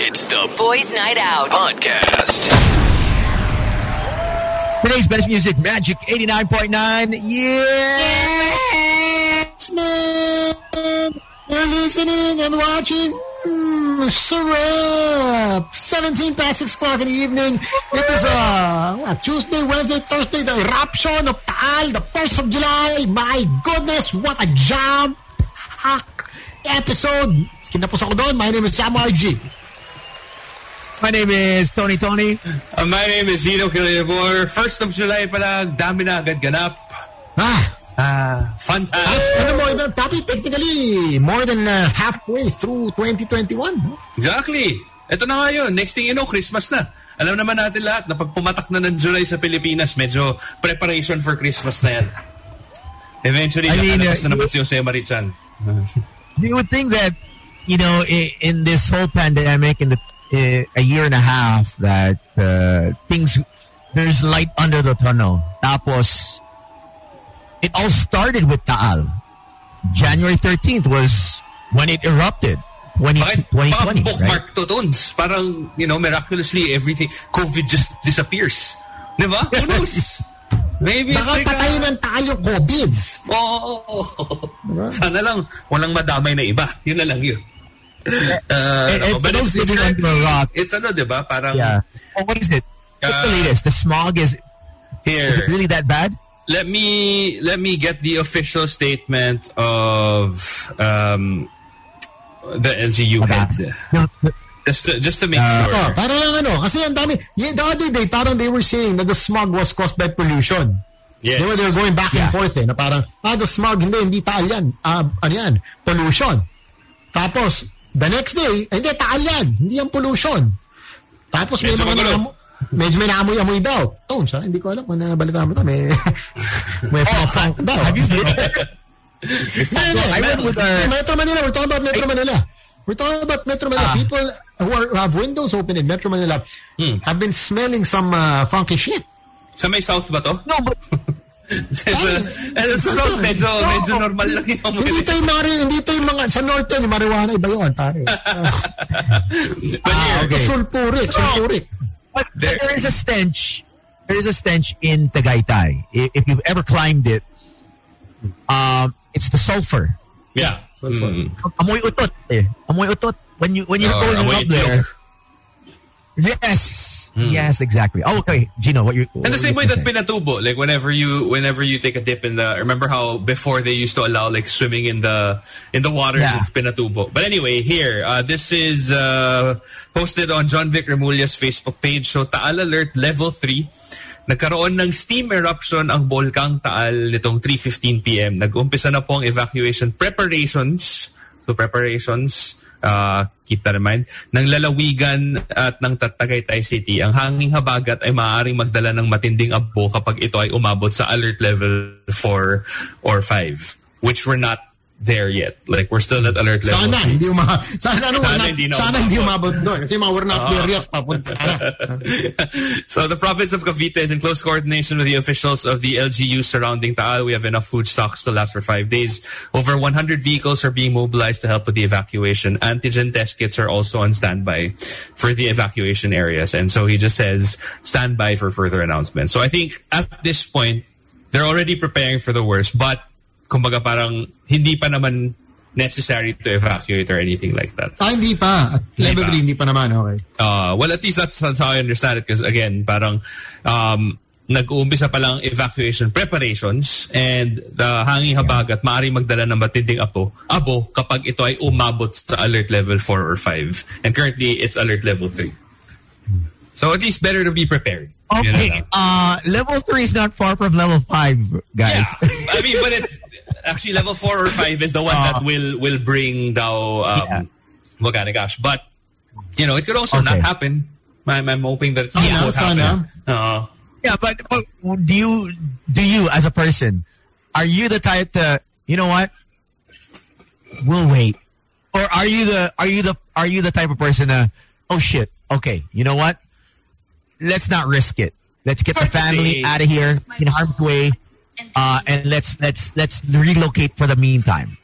It's the Boys Night Out podcast. Today's best music, Magic 89.9. Yeah! You're listening and watching mm, Syrup. 17 past 6 o'clock in the evening. It is uh, Tuesday, Wednesday, Thursday, the eruption of Taal, the 1st of July. My goodness, what a jam episode. Kinapos ako doon. My name is Sam YG. My name is Tony Toni. Uh, my name is Gino Quillamor. First of July pa lang, dami na agad ganap. Ah, Ah, fun time. ano more than, Papi, technically, more than uh, halfway through 2021. Exactly. Ito na nga yun. Next thing you know, Christmas na. Alam naman natin lahat na pag pumatak na ng July sa Pilipinas, medyo preparation for Christmas na yan. Eventually, I mean, nakalabas uh, na naman si Jose Mari Chan. You would think that, you know, in, in this whole pandemic, in the uh, a year and a half, that uh, things, there's light under the tunnel. Tapos, it all started with Taal. January 13th was when it erupted. 20, Bakit? Baka 2020, right? bookmark to, Tons. Parang, you know, miraculously, everything, COVID just disappears. Di ba? Who knows? Maybe it's Baka like a- patayin ng Taal yung COVIDs. Oo. Sana lang walang madamay na iba. Yun na lang yun. Uh, Eh, eh, but for it's, those it's, living rock. it's ano, di ba? Parang Yeah. Oh, what is it? What's the Uh, latest? The smog is, here. is it really that bad? let me let me get the official statement of um, the LGU head. No, no, Just to, just to make Uh, sure. Oh, para lang ano, kasi ang dami. Yeah, the other day, parang they were saying that the smog was caused by pollution. Yes. They were, they were going back Yeah. and forth eh, na parang, ah, the smog, hindi, hindi taal yan. Ah, ano yan? Pollution. Tapos, the next day, eh, hindi, taal yan. Hindi yan pollution. Tapos may Medyo mga naamoy, medyo may naamoy-amoy daw. Tones, ha? Hindi ko alam kung nabalita mo to. May, may funk daw. I went with our- Metro Manila. We're talking about Metro Manila. We're talking about Metro Manila. Ah. People who, are, who have windows open in Metro Manila have been smelling some uh, funky shit. Sa may south ba to? No, but sa, sa south, medyo, medyo normal lang yung amoy. Hindi ito yung mga, hindi ito yung mga, sa norte, yung marijuana, iba yun, pare. Uh, But here, okay. Sulpuric, sulpuric. But There- there is a stench. There is a stench in Tagaytay. If you've ever climbed it, um, it's the sulfur. yeah. Mm. Amoy utot eh. Amoy utot. When you when you're Oh, going amoy up there. itlog. Yes. Yes, exactly. Oh, okay. Gino, what you. And the same way that Pinatubo, like whenever you whenever you take a dip in the remember how before they used to allow like swimming in the in the waters Yeah. of Pinatubo. But anyway, here, uh, this is uh, posted on Jonvic Remulla's Facebook page. So Taal Alert Level 3. Nagkaroon ng steam eruption ang Bolkang Taal nitong 3.15 p.m. Nag-umpisa na po ang evacuation preparations. So preparations, uh, keep that in mind, ng lalawigan at ng Tatagaytay City. Ang hanging habagat ay maaaring magdala ng matinding abo kapag ito ay umabot sa alert level 4 or 5, which we're not there yet. Like, we're still at alert level Sana, 3. hindi uma, sana, ano, Sana hindi na sana hindi umabot. doon. Kasi mga we're not there yet, papunta na. so the province of Cavite is in close coordination with the officials of the LGU surrounding Taal. We have enough food stocks to last for five days. Over 100 vehicles are being mobilized to help with the evacuation. Antigen test kits are also on standby for the evacuation areas. And so he just says standby for further announcements. So I think at this point, they're already preparing for the worst, but kumbaga parang hindi pa naman necessary to evacuate or anything like that. Ah, hindi pa. At level pa. 3, hindi pa naman. Okay. Uh, well, at least that's, that's how I understand it. Because again, parang um, nag-uumpisa pa lang evacuation preparations and the hanging habagat maaaring magdala ng matinding apo, abo kapag ito ay umabot sa alert level 4 or 5. And currently, it's alert level 3. So at least better to be prepared. Yun na Okay, lang. uh, level three is not far from level five, guys. Yeah. I mean, but it's actually level 4 or 5 is the one that will will bring daw um, Yeah. volcanic ash. But, you know, it could also not happen. I'm, I'm hoping that it Sana, won't happen. Uh, Yeah, but uh, do you do you as a person are you the type to you know what? We'll wait, or are you the are you the are you the type of person to oh shit okay you know what? Let's not risk it. Let's get Hard the family out of here in harm's way, uh, and let's let's let's relocate for the meantime.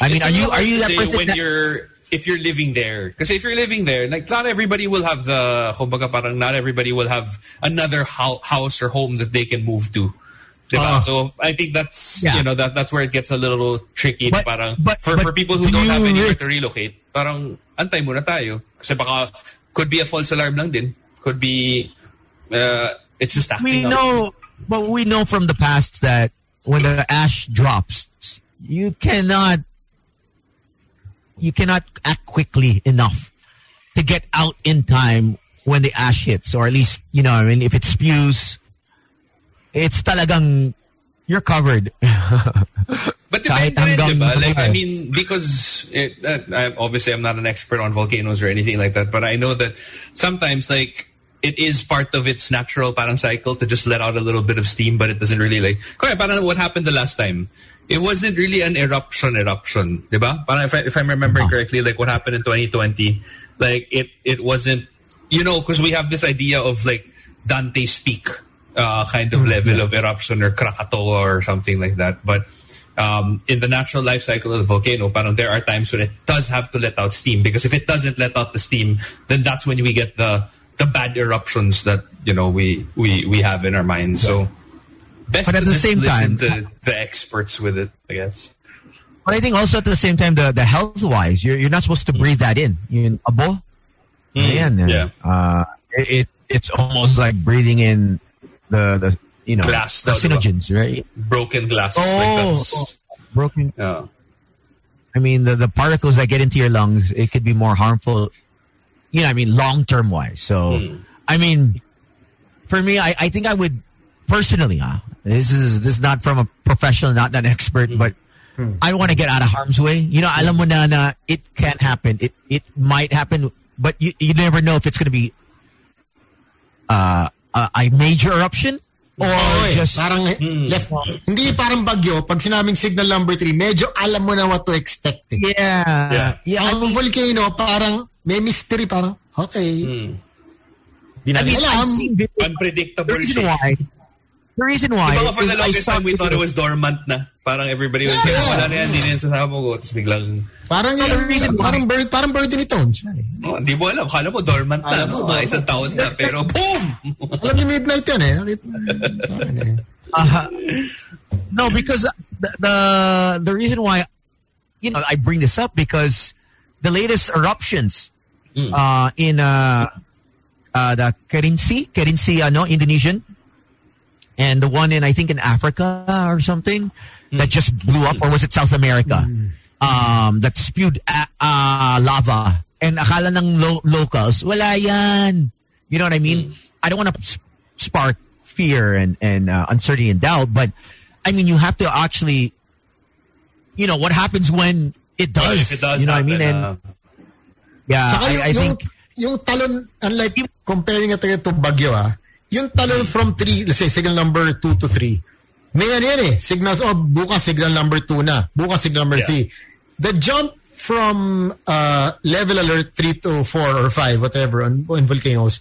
I mean, it's are you are you that person when that, you're if you're living there. Because if you're living there, like not everybody will have the, kumbaga parang not everybody will have another house or home that they can move to. Uh, so I think that's yeah. you know that that's where it gets a little tricky. But- parang but- for but for people who do don't have anywhere re- to relocate, parang antay muna tayo. Kasi baka could be a false alarm lang din. Could be uh, it's just acting we up. But we know from the past that when the ash drops, you cannot, you cannot act quickly enough to get out in time when the ash hits, or at least you know. I mean, if it spews, it's talagang you're covered. But depende rin, hanggang diba? Like, I mean, because it, uh, obviously I'm not an expert on volcanoes or anything like that, but I know that sometimes, like, it is part of its natural parang cycle to just let out a little bit of steam, but it doesn't really like. Kaya parang what happened the last time? It wasn't really an eruption, eruption, diba? Parang if I, if I'm remembering correctly, like what happened in 2020, like it it wasn't, you know, because we have this idea of like Dante's Peak uh, kind of level of eruption or Krakatoa or something like that, but um, in the natural life cycle of the volcano, parang there are times when it does have to let out steam because if it doesn't let out the steam, then that's when we get the the bad eruptions that you know we we we have in our minds. So best But at the same time- to the experts with it, I guess. but I think also at the same time, the the health wise, you're you're not supposed to breathe that in. You abo, Ayan, eh. yeah. Uh, it, it it's almost like breathing in the the you know Glass carcinogens, right? Broken glass. Oh, like that's, oh, broken. yeah. I mean, the, the particles that get into your lungs, it could be more harmful, you know, I mean, long term wise. So, Hmm. I mean, for me, I, I think I would personally, huh, this is this is not from a professional, not an expert, Hmm. but I want to get out of harm's way. You know, alam mo na, na it can't happen. It it might happen, but you, you never know if it's going to be uh, a, a major eruption or Oo eh, just parang left, hindi parang bagyo, pag sinabing signal number 3, medyo alam mo na what to expect. Eh. yeah, Yeah. yeah. I Ang mean, volcano, parang may mystery, parang, okay. Di I natin mean, alam. I've seen videos- the reason shit. why the reason why Diba for the longest time we thought it was dormant na. Parang everybody was, Yeah, yeah, yeah. wala na yan, hindi na yan sasabog ko. Tapos biglang, Parang, No, the reason parang bird, parang bird in tones. oh, hindi mo alam. Kala mo dormant na. Alam mo, no? dormant. Isang taon na. Pero boom! Alam ni midnight yan eh. Nakita- sa akin. Uh-huh. No, because the, the the reason why you know I bring this up because the latest eruptions uh, in uh, uh, the Kerinci, Kerinci, uh, no, Indonesian, and the one in I think in Africa or something that just blew up, or was it South America? Um, that spewed uh, uh, lava, and akala ng lo- locals, wala yan. You know what I mean? I don't want to s- spark fear and and uh, uncertainty and doubt, but I mean you have to actually, you know, what happens when it does. If it does you know what I mean? And uh, yeah, Saka I, yung, I yung, think yung talon, unlike comparing it to Bagyo ah, yung talon from 3, let's say signal number 2 to 3, may ano yan eh, signals, oh, bukas signal number 2 na, bukas signal number Yeah. 3. The jump from uh, level alert 3 to 4 or 5, whatever, on, on volcanoes,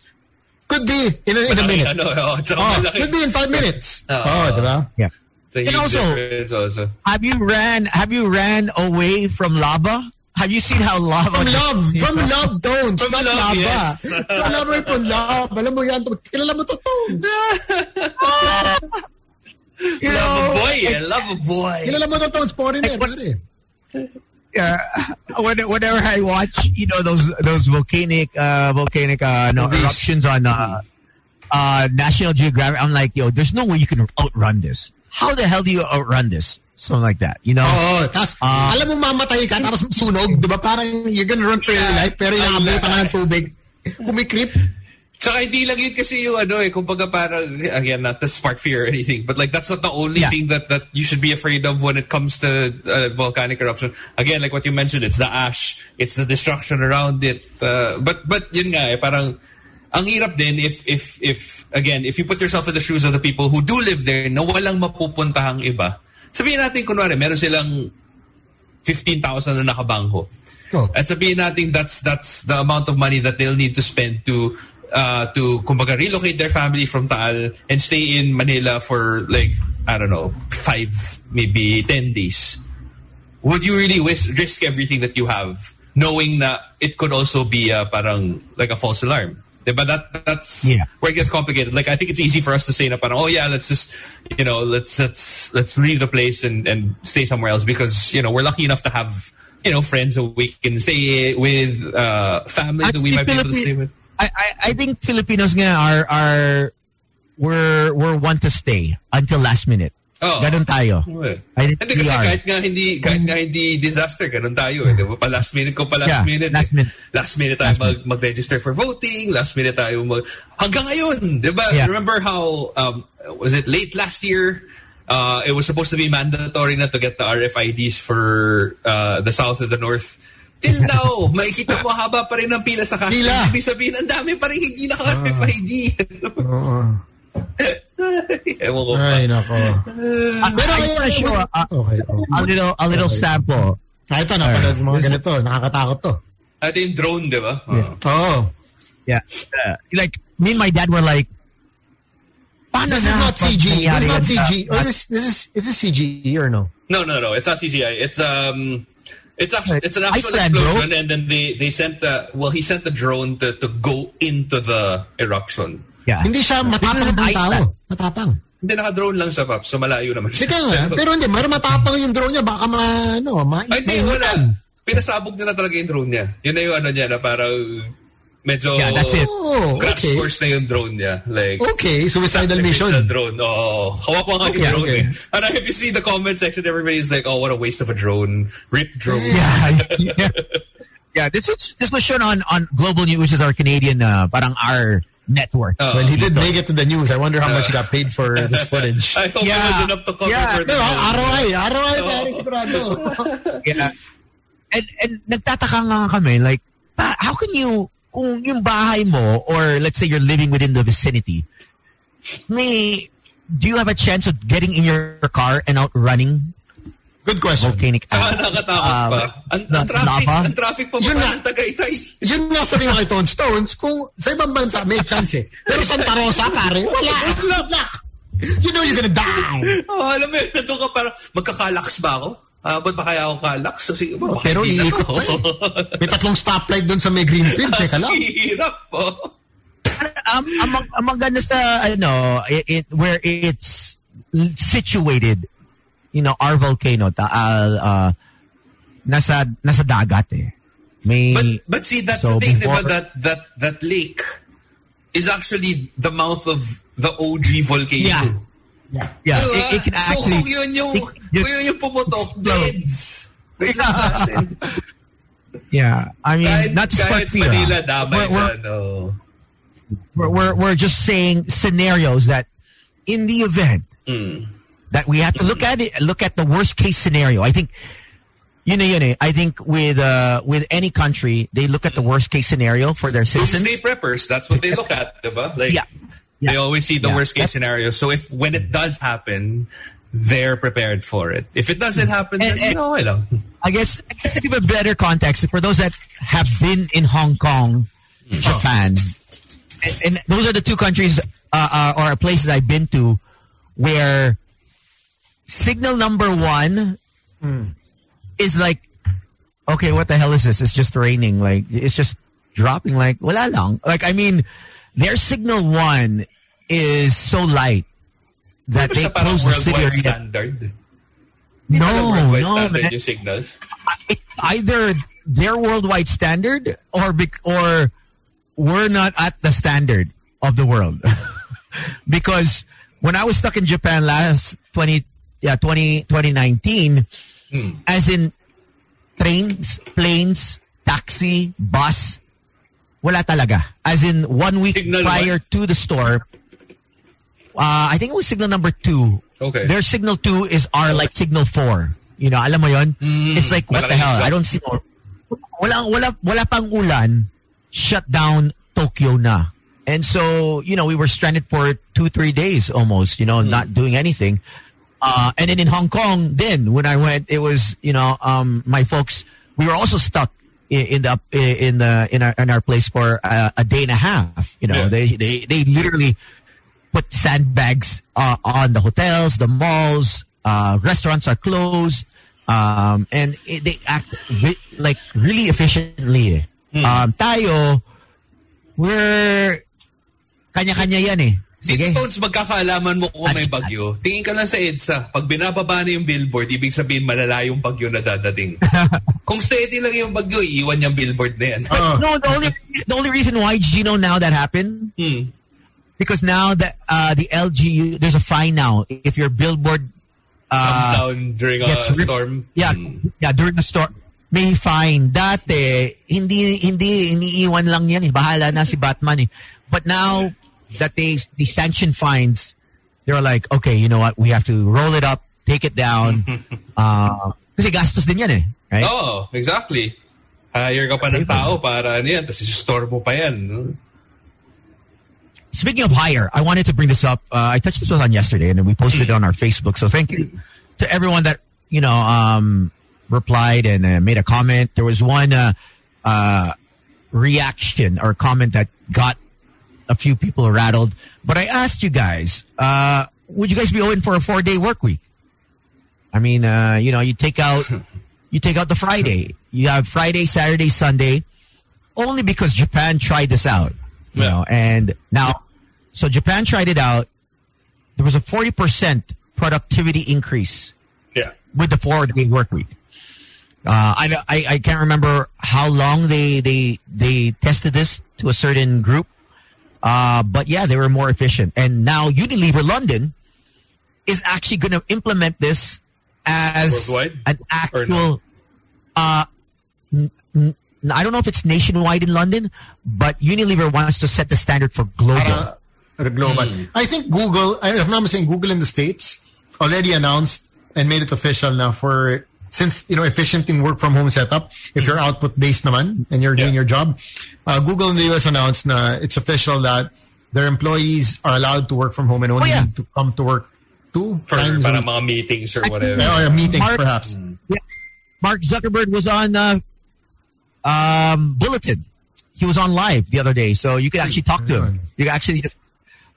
could be in a, in a malaki, minute. Ano, oh, Oh, could be in 5 minutes. Oo. oh, di ba? yeah. And also- also. Have you ran? Have you ran away from lava? Have you seen how lava? From just- love, from love tones, From not love, lava. yes. Collaborate from love. Alam mo yan, kilala mo to tones. you Love a boy, eh. Love a boy. Kilala mo to tones, foreigner. what- pare. uh, when- whenever I watch, you know, those those volcanic uh, volcanic uh, no, eruptions on uh, uh, National Geographic, I'm like, yo, there's no way you can outrun this. How the hell do you outrun this? Something like that, you know? Oo, tapos Ah. alam mo mamatay ka, tapos sunog, di ba? Parang you're gonna run for your life, pero inaabutan ka ng tubig. Kumikrip. Tsaka hindi lang yun kasi yung ano eh, kumbaga parang, again, not to spark fear or anything, but like that's not the only Yeah. thing that, that you should be afraid of when it comes to uh, volcanic eruption. Again, like what you mentioned, it's the ash, it's the destruction around it. Uh, but, but yun nga eh, parang, ang hirap din if, if, if, again, if you put yourself in the shoes of the people who do live there na walang mapupuntahang iba. Sabihin natin, kunwari, meron silang 15,000 na nakabangko. Oh. At sabihin natin that's that's the amount of money that they'll need to spend to uh, to kumbaga relocate their family from Taal and stay in Manila for like I don't know five maybe ten days. Would you really wish, risk everything that you have knowing that it could also be uh, parang like a false alarm. But that that's Yeah. where it gets complicated. Like I think it's easy for us to say parang, oh yeah, let's just you know let's let's let's leave the place and and stay somewhere else because you know we're lucky enough to have you know friends that we can stay with, uh, family that we Actually, might be able to stay with. I, I, I think Filipinos nga are, are we're, we're one to stay until last minute. Oo. Ganon tayo. I think Hindi kasi are. kahit nga hindi kahit nga hindi disaster ganun tayo eh. Di ba? Pa last minute ko pa last Yeah, minute. last eh. minute. Last minute tayo mag, mag-register for voting. Last minute tayo mag hanggang ngayon, 'di ba? Yeah. Remember how um was it late last year? Uh, it was supposed to be mandatory na to get the RFIDs for uh, the south and the north. Till now, makikita mo haba pa rin ang pila sa cash. Pila. Ibig sabihin, ang dami pa rin hindi naka-RFID. Ewan ko pa. Ay, nako. Pero I just want to show a, a, Okay. oh. a little, a little sample. Ah, ito, napanood mo mga ganito. Nakakatakot to. Ito yung drone, di ba? Uh, Oo. Yeah. Uh, like, me and my dad were like, paano This is not pag CG. This is nangyari not yan CG. sa- Or this, this is, is this CG or no? No, no, no. It's not CGI. It's um, it's actually it's an actual Iceland, bro. explosion, and then they they sent the well, he sent the drone to to go into the eruption. Yeah. Hindi siya matapang ng tao. Matapang. Hindi naka-drone lang sa Paps, so malayo naman siya. Teka nga, pero hindi, mas matapang yung drone niya. Baka ma, ano, ma, Ay, hindi, wala. Pinasabog niya na talaga yung drone niya. Yun na yung ano niya, na parang medyo Yeah, that's it. Oh, crash okay. course na yung drone niya. Like, Okay, suicidal mission. drone. Oo. Hawak ko nga Okay, yung drone okay. eh. And if you see the comment section, everybody's like, oh, what a waste of a drone. Rip drone. Yeah. yeah. Yeah, this was this was shown on on Global News, which is our Canadian, uh, parang our network. Oh. Well, he did make it to the news. I wonder how much he got paid for this footage. I hope Yeah. it was enough to cover Yeah. for the Pero news. ROI, ROI, pare, oh. sigurado. Yeah. And and nagtataka nga kami like how can you kung yung bahay mo or let's say you're living within the vicinity may do you have a chance of getting in your car and out running Good question. volcanic Saka ash? nakatakot Uh, pa. Ang, ang la- traffic, lava? ang traffic pa Yun ba na. ng Tagaytay? Yun nga sabi ko kay Tone Stones, kung sa ibang bansa, may chance eh. Pero Santa Rosa, pare, wala. Good luck. You know you're gonna die. Oh, alam mo yun, nandun ka para, magkakalaks ba ako? Ah, ba't ba kaya ako kalaks? So, sige, ba, Pero na iikot pa eh. May tatlong stoplight doon sa may Greenfield. Teka lang. Hirap po. um, among, among ganda sa ano it, it where it's situated you know our volcano ta, uh, uh, nasa nasa dagat eh may But, but see, that's So the thing, before- that, that, that lake is actually the mouth of the OG volcano. yeah yeah Diba? it, it can so, actually kung yun yung, it- kung yun yung pumutok, beds. Bigla yeah I mean Kahit, not to start kahit fear Manila, ah. damay we're, we're, dyan, we're, we're, we're just saying scenarios that in the event Mm. That we have to look at it look at the worst case scenario i think you know, you know i think with uh with any country they look at the worst case scenario for their citizens Doomsday preppers, that's what they look at, diba? Like, Yeah. they always see the Yeah. worst case scenario. So if when it does happen, they're prepared for it. If it doesn't happen, then, And- and- you know, okay lang. I guess I guess to give a better context for those that have been in Hong Kong, Japan, and, and those are the two countries uh, uh, or places I've been to where signal number one is like, okay, what the hell is this? It's just raining. Like it's just dropping. Like wala lang. Like I mean, their signal one is so light that they close the city. standard? No, no, standard man. signals. it's either their worldwide standard or bec- or we're not at the standard of the world. because when I was stuck in Japan last 20 yeah 20 2019 as in trains, planes, taxi, bus wala talaga. As in one week Signal prior to the store uh, I think it was signal number 2. Okay. Their signal 2 is our like signal 4. You know, alam mo yon? It's like what the hell? I don't see no. Wala wala wala pang ulan. Shut down Tokyo na. And so, you know, we were stranded for 2 3 days almost, you know, not doing anything. Uh, and then in Hong Kong, then when I went, it was you know um, my folks. We were also stuck in, in the in the in our in our place for uh, a day and a half. You know, Yeah. they they they literally put sandbags uh, on the hotels, the malls. Uh, restaurants are closed. Um, and it, they act re- like really efficiently. Eh. Um, tayo, we're kanya-kanya yan eh. Sige. Tones, magkakaalaman mo kung may bagyo. Tingin ka lang sa EDSA. Pag binababa na yung billboard, ibig sabihin malala yung bagyo na dadating. kung steady lang yung bagyo, iiwan yung billboard na yan. Oo. No, the only the only reason why know now that happened Hmm. because now that uh, the LGU there's a fine now if your billboard Comes uh, down during a storm. Yeah, Hmm. yeah, during a storm may fine. Dati hindi hindi iniiwan lang yan eh. Bahala na si Batman eh. But now that they they sanction fines, they're like, okay, you know what? We have to roll it up, take it down. uh, kasi gastos din yan eh. Right? Oo, exactly. Hire ka pa ng tao para ano yan, tapos store mo pa yan. Speaking of hire, I wanted to bring this up. Uh, I touched this one on yesterday, and then we posted it on our Facebook. So thank you to everyone that you know um, replied and uh, made a comment. There was one uh, uh, reaction or comment that got a few people are rattled. But I asked you guys, uh, would you guys be open for a four-day work week? I mean, uh, you know, you take out you take out the Friday. You have Friday, Saturday, Sunday, only because Japan tried this out. You Yeah. know, and now, so Japan tried it out. There was a forty percent productivity increase Yeah. with the four-day work week. Uh, I, I I can't remember how long they they they tested this to a certain group, uh, but yeah, they were more efficient. And now Unilever London is actually going to implement this as Worldwide? an Or actual. Uh, n- n- I don't know if it's nationwide in London, but Unilever wants to set the standard for global. Para, para global. I think Google, I- if I'm not mistaken, Google in the States already announced and made it official now for, since, you know, efficient in work from home setup, if you're output based naman and you're doing Yeah. your job, uh, Google in the US announced na it's official that their employees are allowed to work from home and only Oh, yeah. need to come to work two For times a para week. mga meetings or whatever. Yeah, or meetings Mark- perhaps. Yeah. Mark Zuckerberg was on uh, um, Bulletin. He was on live the other day, so you could actually talk to him. You can actually just.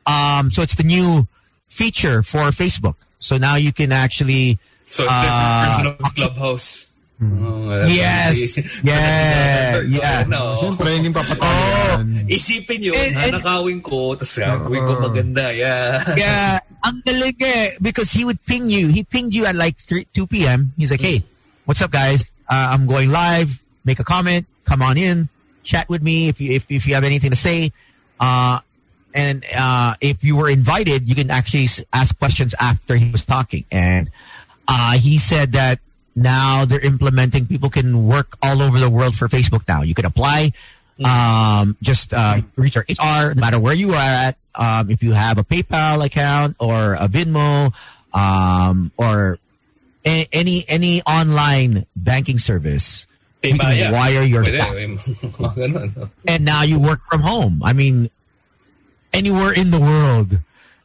Um, so it's the new feature for Facebook. So now you can actually. So it's Uh, the version of Clubhouse. Oh, that's Yes. Yeah. That's Yeah. No. Siyempre, hindi papatalo yan. Isipin yun, And- and- nanakawin ko, tapos gagawin ko maganda. Yeah. Yeah, ang galing eh, because he would ping you. He pinged you at like 3, 2 p.m. He's like, hey, what's up, guys? Uh, I'm going live. Make a comment. Come on in. Chat with me if you if, if you have anything to say. Uh, and uh, if you were invited, you can actually ask questions after he was talking. And uh, he said that now they're implementing. People can work all over the world for Facebook now. You can apply. Um, just uh, reach our HR, no matter where you are at. Um, if you have a PayPal account or a Venmo, um, or a- any any online banking service, you can wire your back mga ganun. no? and now you work from home. I mean, anywhere in the world,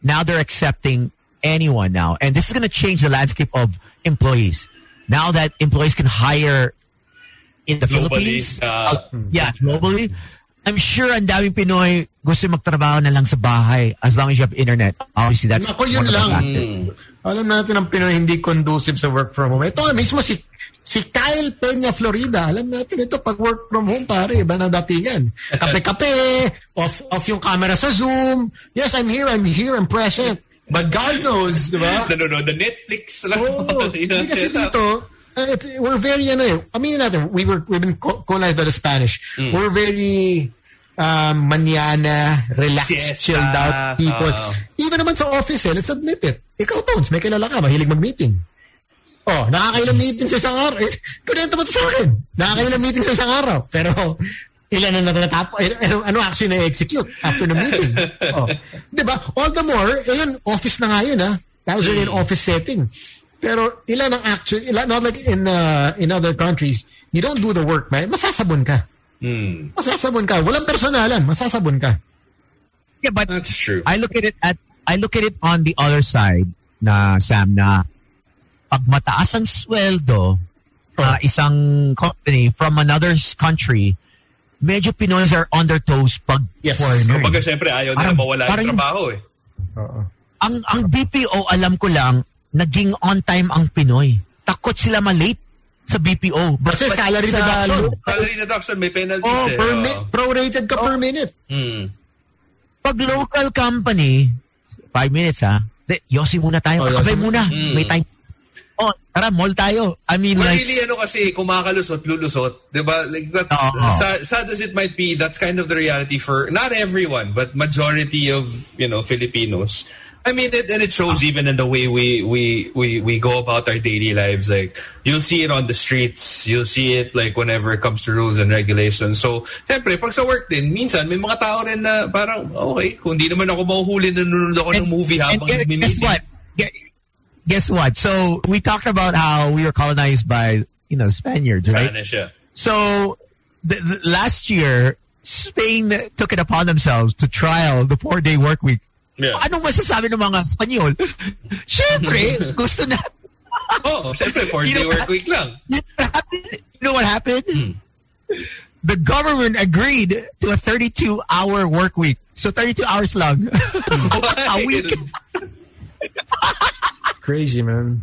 now they're accepting anyone now, and this is going to change the landscape of employees. Now that employees can hire in the Globally, Philippines, uh, uh, yeah, globally. I'm sure ang daming Pinoy gusto magtrabaho na lang sa bahay as long as you have internet. Obviously, that's Ako, yun one lang. factors. Alam natin ang Pinoy hindi conducive sa work from home. Ito mismo si si Kyle Peña Florida. Alam natin ito pag work from home pare, iba na datingan. Kape-kape, off off yung camera sa Zoom. Yes, I'm here, I'm here, I'm present. But God knows, di ba? Nanonood ng Netflix lang. Oo. Ang Hindi kasi dito, uh, it's, we're very, ano eh, I mean natin, we were, we've been co- colonized by the Spanish. Hmm. We're very um, manana, relaxed, Siesta. chilled out people. Oo. Even naman sa office eh, let's admit it. Ikaw, Tones, may kilala ka, mahilig mag-meeting. Oh, nakakailang meeting sa isang araw. Eh, kunento mo sa akin. Nakakailang meeting sa isang araw. Pero, ilan na natatapos, eh, ano, ano actually na-execute after the meeting. Oh. Di ba? All the more, eh, yun, office na nga yun, ha? That was really an office setting. Pero ilan ang actually, ilan, not like in uh, in other countries, you don't do the work, man. Masasabon ka. Hmm. Masasabon ka. Walang personalan. Masasabon ka. Yeah, but That's true. I look at it at I look at it on the other side na Sam na pag mataas ang sweldo uh, isang company from another country medyo Pinoys are on their toes pag Yes. foreigner. Kumbaga, siyempre, ayaw nila Parang- mawala parang yung trabaho eh. Oo. ang ang BPO alam ko lang naging on time ang Pinoy. takot sila malate sa BPO. But, Kasi salary sa deduction. Salary deduction, may penalties Oh, eh. per mi- prorated ka per minute. Hmm. Pag local company, five minutes ha, de, yosi muna tayo, Oh, kakabay muna. Mm. May time. Oh, tara, mall tayo. I mean, But like, really, ano kasi, kumakalusot, lulusot. Diba? Like that, Oo. sad, sad as it might be, that's kind of the reality for, not everyone, but majority of, you know, Filipinos. I mean, it, and it shows ah. even in the way we, we, we, we go about our daily lives. Like, you'll see it on the streets. You'll see it, like, whenever it comes to rules and regulations. So, syempre, pag sa work din, minsan, may mga tao rin na parang, okay, kung di naman ako mahuhuli na nanonood ako ng movie and habang guess, guess what? Guess what? So we talked about how we were colonized by you know Spaniards, right? Spanish, yeah. So the, the, last year, Spain took it upon themselves to trial the four-day work week. Yeah. Anong masasabi ng mga Spanyol? Siyempre, gusto na. Oh, syempre, You four-day know work week lang. You know what happened? You know what happened? Hmm. The government agreed to a 32-hour work week. So 32 hours long. a week. Crazy, man.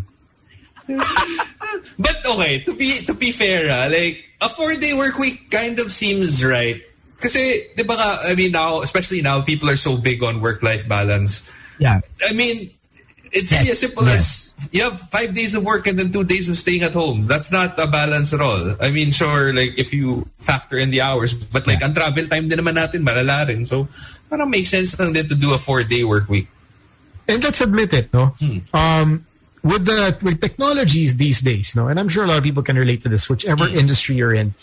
But okay, to be to be fair, ah, like a four-day work week kind of seems right. Kasi, di ba ka, I mean now, especially now, people are so big on work-life balance. Yeah. I mean, it's really as simple yes. as you have five days of work and then two days of staying at home. That's not a balance at all. I mean, sure, like if you factor in the hours, but like ang travel time din naman natin, malala rin. So, parang makes sense lang din to do a four-day work week. And let's admit it, no? Um, with the with technologies these days, no? And I'm sure a lot of people can relate to this, whichever industry you're in.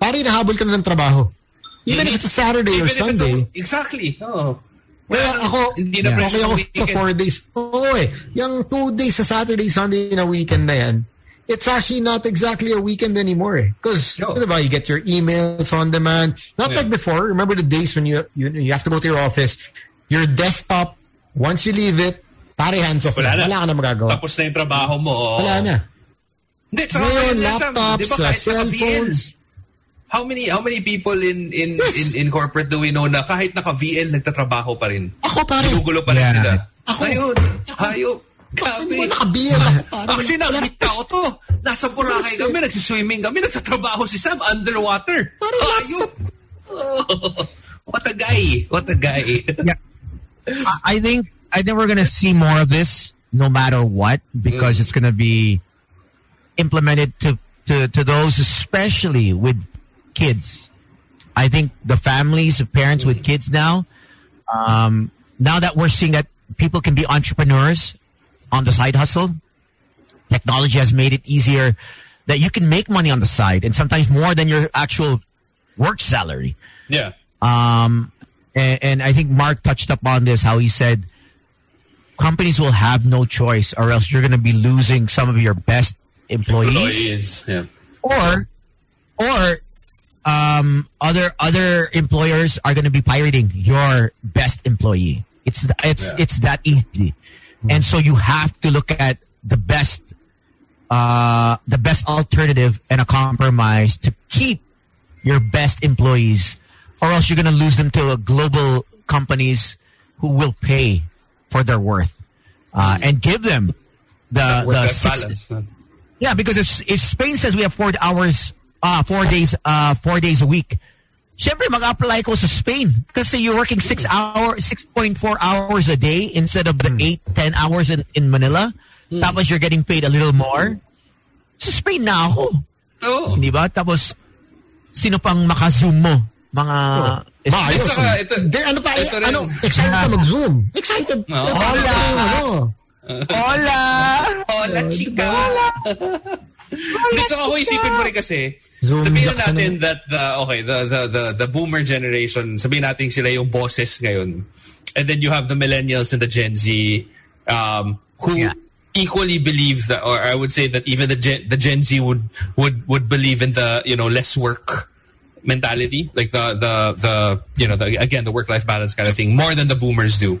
Pari nahabol ka na ng trabaho. Even if it's a Saturday Even or a- Sunday. exactly. Oh. Kaya ako, hindi na pressure ako sa four days. Oo eh. Yung two days sa Saturday, Sunday na weekend na yan, it's actually not exactly a weekend anymore eh. Because, No. diba, you get your emails on demand. Not Yeah. like before. Remember the days when you, you you have to go to your office, your desktop, once you leave it, pare hands off Wala na. na. Wala ka na magagawa. Tapos na yung trabaho mo. Wala na. Hindi, tsaka Ngayon, laptops, di ba uh, kahit naka-VN, cellphones. How many how many people in in, Yes. in in corporate do we know na kahit naka-VN nagtatrabaho pa rin? Ako pare. Ginugulo pa rin Yeah. sila. Ako. Ayun. Hayop. Hindi mo Grabe. nakabiyan ako pare. Actually, nakita ko to. Nasa Boracay kami, nagsiswimming kami, nagtatrabaho si Sam underwater. Parang Hayop. Oh, what a guy. What a guy. yeah. I- think I think we're gonna see more of this no matter what because it's gonna be implemented to, to, to those especially with kids. I think the families, of parents with kids now, um, now that we're seeing that people can be entrepreneurs on the side hustle, technology has made it easier that you can make money on the side and sometimes more than your actual work salary. yeah. Um, and, and I think Mark touched upon this, how he said companies will have no choice or else you're going to be losing some of your best employees, Employees. Yeah. or, or, um, other, other employers are going to be pirating your best employee. It's, it's, Yeah. it's that easy. And so you have to look at the best, uh, the best alternative and a compromise to keep your best employees, or else you're going to lose them to global companies who will pay for their worth uh, and give them the, the six. balance. Yeah, because if, if Spain says we have four hours, uh, four days, uh, four days a week, syempre mag-apply ko sa Spain kasi you're working six hour, six point four hours a day instead of the eight, ten hours in, in Manila. Tapos you're getting paid a little more. Sa Spain na ako. Oo. Di ba? Tapos, sino pang maka-zoom mo? Mga... Maayos. At saka, ito, Hindi, ano pa, ito rin. ano, excited ka mag-zoom. Excited. Oo. Hola. Ano? Hola! Hola, chica. Hindi, so ako isipin mo rin kasi, Zoom sabihin ducks, natin ano? that the, okay, the, the, the, the boomer generation, sabihin natin sila yung bosses ngayon. And then you have the millennials and the Gen Z um, who Yeah. equally believe that, or I would say that even the Gen, the Gen Z would, would, would believe in the, you know, less work mentality, like the, the, the, you know, the, again, the work-life balance kind of thing, more than the boomers do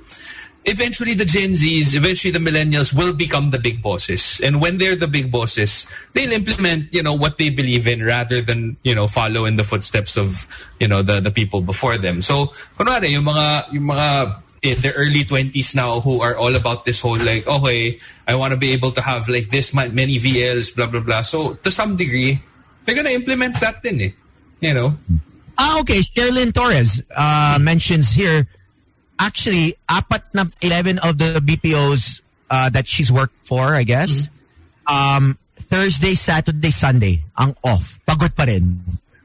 eventually the Gen Zs, eventually the millennials will become the big bosses. And when they're the big bosses, they'll implement, you know, what they believe in rather than, you know, follow in the footsteps of, you know, the, the people before them. So, kunwari, yung mga, yung mga in their early 20s now who are all about this whole like, okay, I want to be able to have like this many VLs, blah, blah, blah. So to some degree, they're to implement that then eh. You know? Ah, okay. Sherilyn Torres uh, mentions here, actually, apat na 11 of the BPOs uh, that she's worked for, I guess, um, Thursday, Saturday, Sunday, ang off. Pagod pa rin.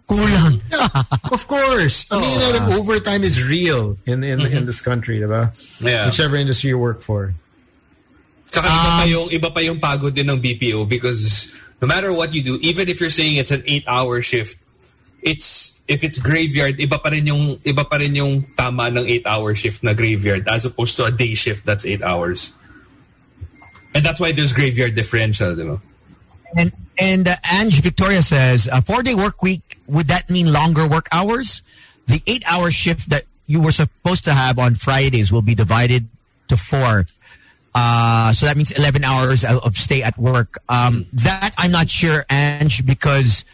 Kulang. Of course. I mean, like, overtime is real in in, in this country, diba? Yeah. Whichever industry you work for. Tsaka iba pa yung iba pa yung pagod din ng BPO because no matter what you do, even if you're saying it's an 8-hour shift, it's if it's graveyard, iba pa rin yung iba pa rin yung tama ng 8-hour shift na graveyard as opposed to a day shift that's 8 hours. And that's why there's graveyard differential, di ba? And and uh, Ange Victoria says a four day work week would that mean longer work hours? The eight hour shift that you were supposed to have on Fridays will be divided to four. Uh, so that means eleven hours of of stay at work. Um, that I'm not sure, Ange, because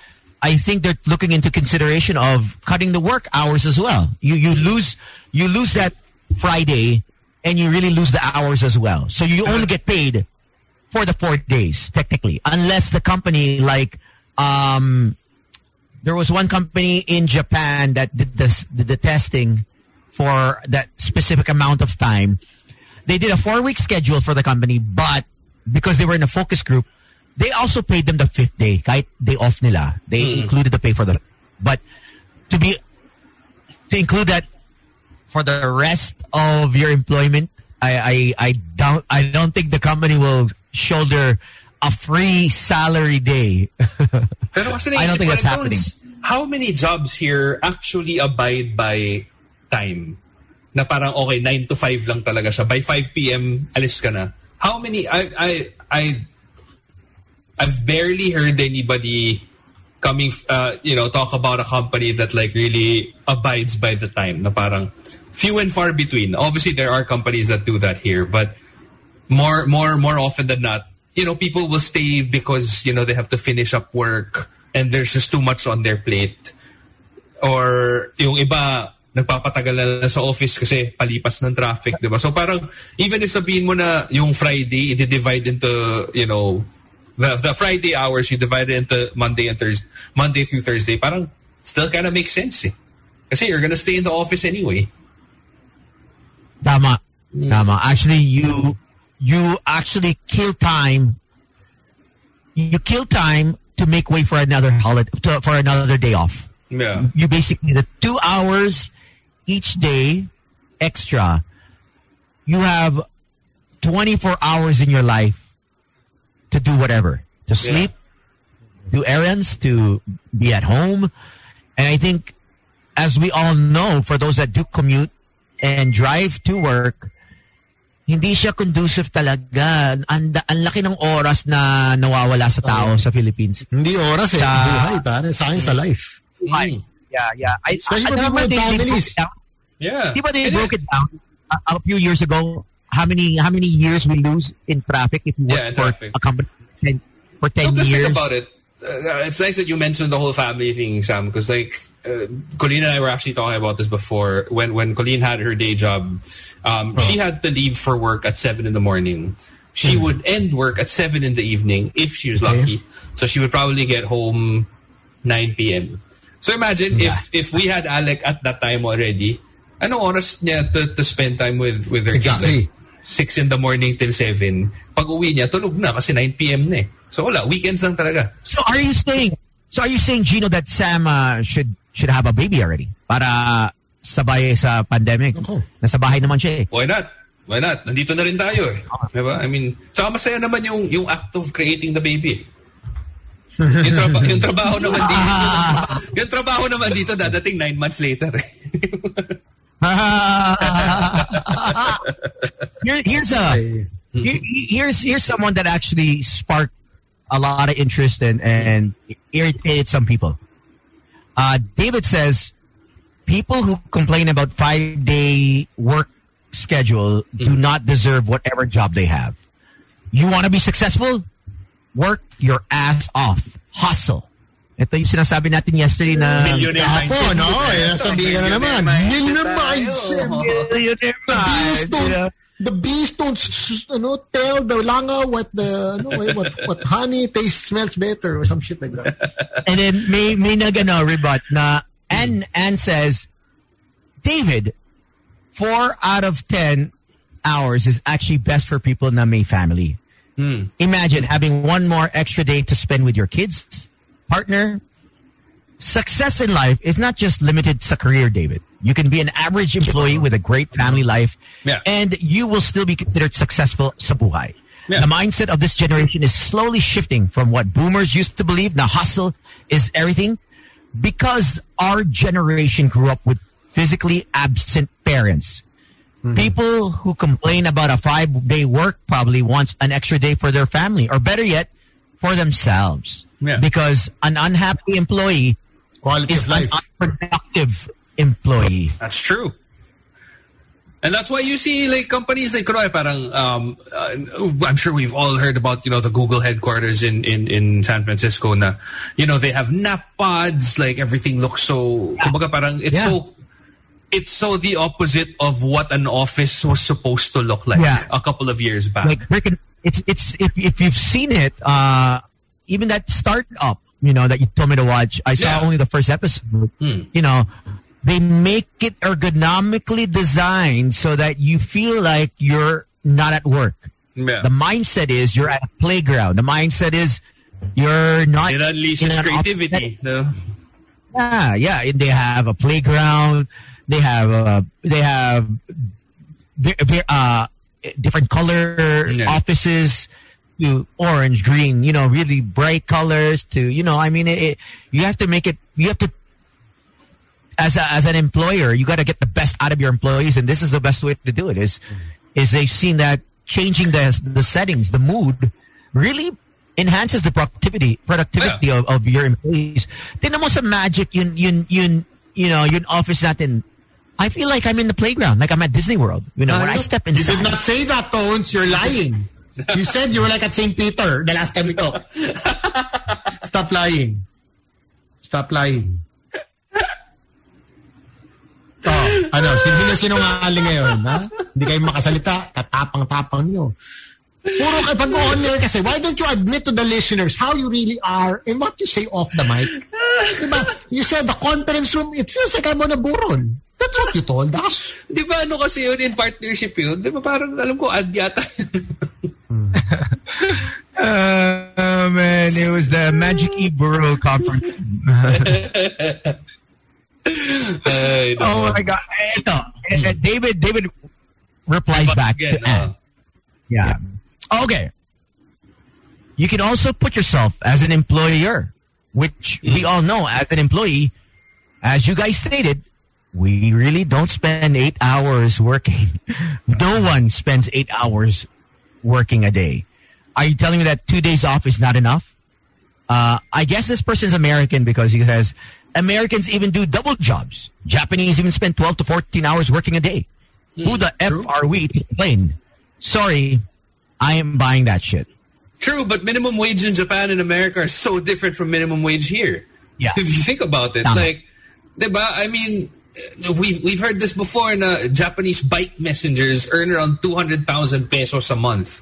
I think they're looking into consideration of cutting the work hours as well. You you lose you lose that Friday, and you really lose the hours as well. So you only get paid for the four days technically unless the company like um there was one company in japan that did this did the testing for that specific amount of time they did a four week schedule for the company but because they were in a focus group they also paid them the fifth day kahit day off nila they included the pay for the but to be to include that for the rest of your employment I, I I don't I don't think the company will shoulder a free salary day. Pero kasi I don't think that's happening. How many jobs here actually abide by time? Na parang okay, 9 to 5 lang talaga siya. By 5 p.m., alis ka na. How many, I, I, I, I've barely heard anybody coming, uh, you know, talk about a company that like really abides by the time. Na parang few and far between. Obviously, there are companies that do that here, but more, more, more often than not, you know, people will stay because, you know, they have to finish up work and there's just too much on their plate. Or yung iba, nagpapatagal na sa office kasi palipas ng traffic, di ba? So parang, even if sabihin mo na yung Friday, i-divide into, you know, the, the Friday hours, you divide it into Monday and Thursday, Monday through Thursday, parang still kind of makes sense eh. Kasi you're gonna stay in the office anyway. Tama. Tama. Actually, you you actually kill time. You kill time to make way for another holiday to, for another day off. Yeah. You basically the two hours each day extra. You have twenty four hours in your life to do whatever to sleep, do errands, to be at home, and I think, as we all know, for those that do commute and drive to work, hindi siya conducive talaga. Ang, da- ang laki ng oras na nawawala sa tao sa Philippines. Hindi oras eh. Sa- Buhay, pare. Sayang sa life. Mm. Yeah, yeah. I, Especially I, for I people remember with they, they broke families. it down. Yeah. Di ba they And broke it down a, a few years ago? How many how many years we lose in traffic if you work Yeah, for traffic. a company for 10, for 10 No, years? think about it. Uh, it's nice that you mentioned the whole family thing, Sam, because like uh, Colleen and I were actually talking about this before. When when Colleen had her day job, um, she had to leave for work at seven in the morning. She would end work at seven in the evening if she was Okay. lucky. So she would probably get home nine p.m. So imagine if if we had Alec at that time already. Ano oras niya to, to spend time with with her Exactly. kid? Like, 6 in the morning till 7. Pag uwi niya, tulog na kasi 9 p.m. na eh. So wala, weekends lang talaga. So are you saying so are you saying Gino that Sam uh, should should have a baby already para sabay sa pandemic? Ako. Nasa bahay naman siya eh. Why not? Why not? Nandito na rin tayo eh. Diba? I mean, saka masaya naman yung, yung act of creating the baby. yung, traba- yung trabaho naman dito, yung trabaho naman dito dadating nine months later. Here, here's a here, here's here's someone that actually sparked a lot of interest and and irritated some people. Uh, David says people who complain about five day work schedule do not deserve whatever job they have. You want to be successful? Work your ass off. Hustle. Ito yung sinasabi natin yesterday na Millionaire mindset. no? Eh, sabihin ka na naman. Millionaire mindset. millionaire The bees don't, the bees don't, s- ano, tell the langa what the, ano, eh, what, what honey tastes, smells better or some shit like that. And then may may nagano rebut na and and says, David, four out of ten hours is actually best for people na may family. Imagine having one more extra day to spend with your kids, partner. Success in life is not just limited to career, David. You can be an average employee with a great family life, Yeah. and you will still be considered successful sa buhay. Yeah. The mindset of this generation is slowly shifting from what boomers used to believe, the hustle is everything, because our generation grew up with physically absent parents. Mm-hmm. People who complain about a five day work probably wants an extra day for their family, or better yet, for themselves. Yeah. Because an unhappy employee Quality is an unproductive employee. That's true. And that's why you see like companies like kunwari, parang um, uh, I'm sure we've all heard about you know the Google headquarters in in in San Francisco na you know they have nap pods like everything looks so kumbaga parang it's Yeah. so it's so the opposite of what an office was supposed to look like Yeah. a couple of years back. like it's it's if if you've seen it, uh, even that startup, you know, that you told me to watch, I saw Yeah. only the first episode. You know, they make it ergonomically designed so that you feel like you're not at work. yeah. The mindset is you're at a playground. The mindset is you're not. it unleashes in creativity. No? yeah, yeah. They have a playground. They have uh, they have ve- ve- uh, different color Yeah. offices to orange, green. You know, really bright colors. To you know, I mean, it, it, you have to make it. You have to. As, a, as an employer, you got to get the best out of your employees, and this is the best way to do it. Is is they've seen that changing the the settings, the mood, really enhances the productivity productivity of, of your employees. Tingnan mo sa Magic, yun, yun, yun, you know, yun office natin. I feel like I'm in the playground, like I'm at Disney World. You know, when I step inside. You did not say that, Tones. You're lying. You said you were like at St. Peter the last time we talked. Stop lying. Stop lying. Oh, ano, hindi na sinungaling ngayon, ha? Hindi kayo makasalita, katapang-tapang nyo. Puro kayo pag on air kasi, why don't you admit to the listeners how you really are and what you say off the mic? Diba? You said the conference room, it feels like I'm on a buron. That's what you told us. Di ba ano kasi yun in partnership yun? Di ba parang alam ko ad yata Uh, man, it was the Magic E Bureau conference. Oh my God! Ito, David, David replies back to Anne. uh, Yeah. Okay. You can also put yourself as an employer, which we all know as an employee, as you guys stated, we really don't spend eight hours working. no one spends eight hours working a day. Are you telling me that two days off is not enough? Uh, I guess this person's American because he says Americans even do double jobs. Japanese even spend 12 to 14 hours working a day. Who the F are we to complain? Sorry, I am buying that shit. True, but minimum wage in Japan and America are so different from minimum wage here. Yeah. If you think about it, Tama. like? I mean, we've, we've heard this before na Japanese bike messengers earn around 200,000 pesos a month.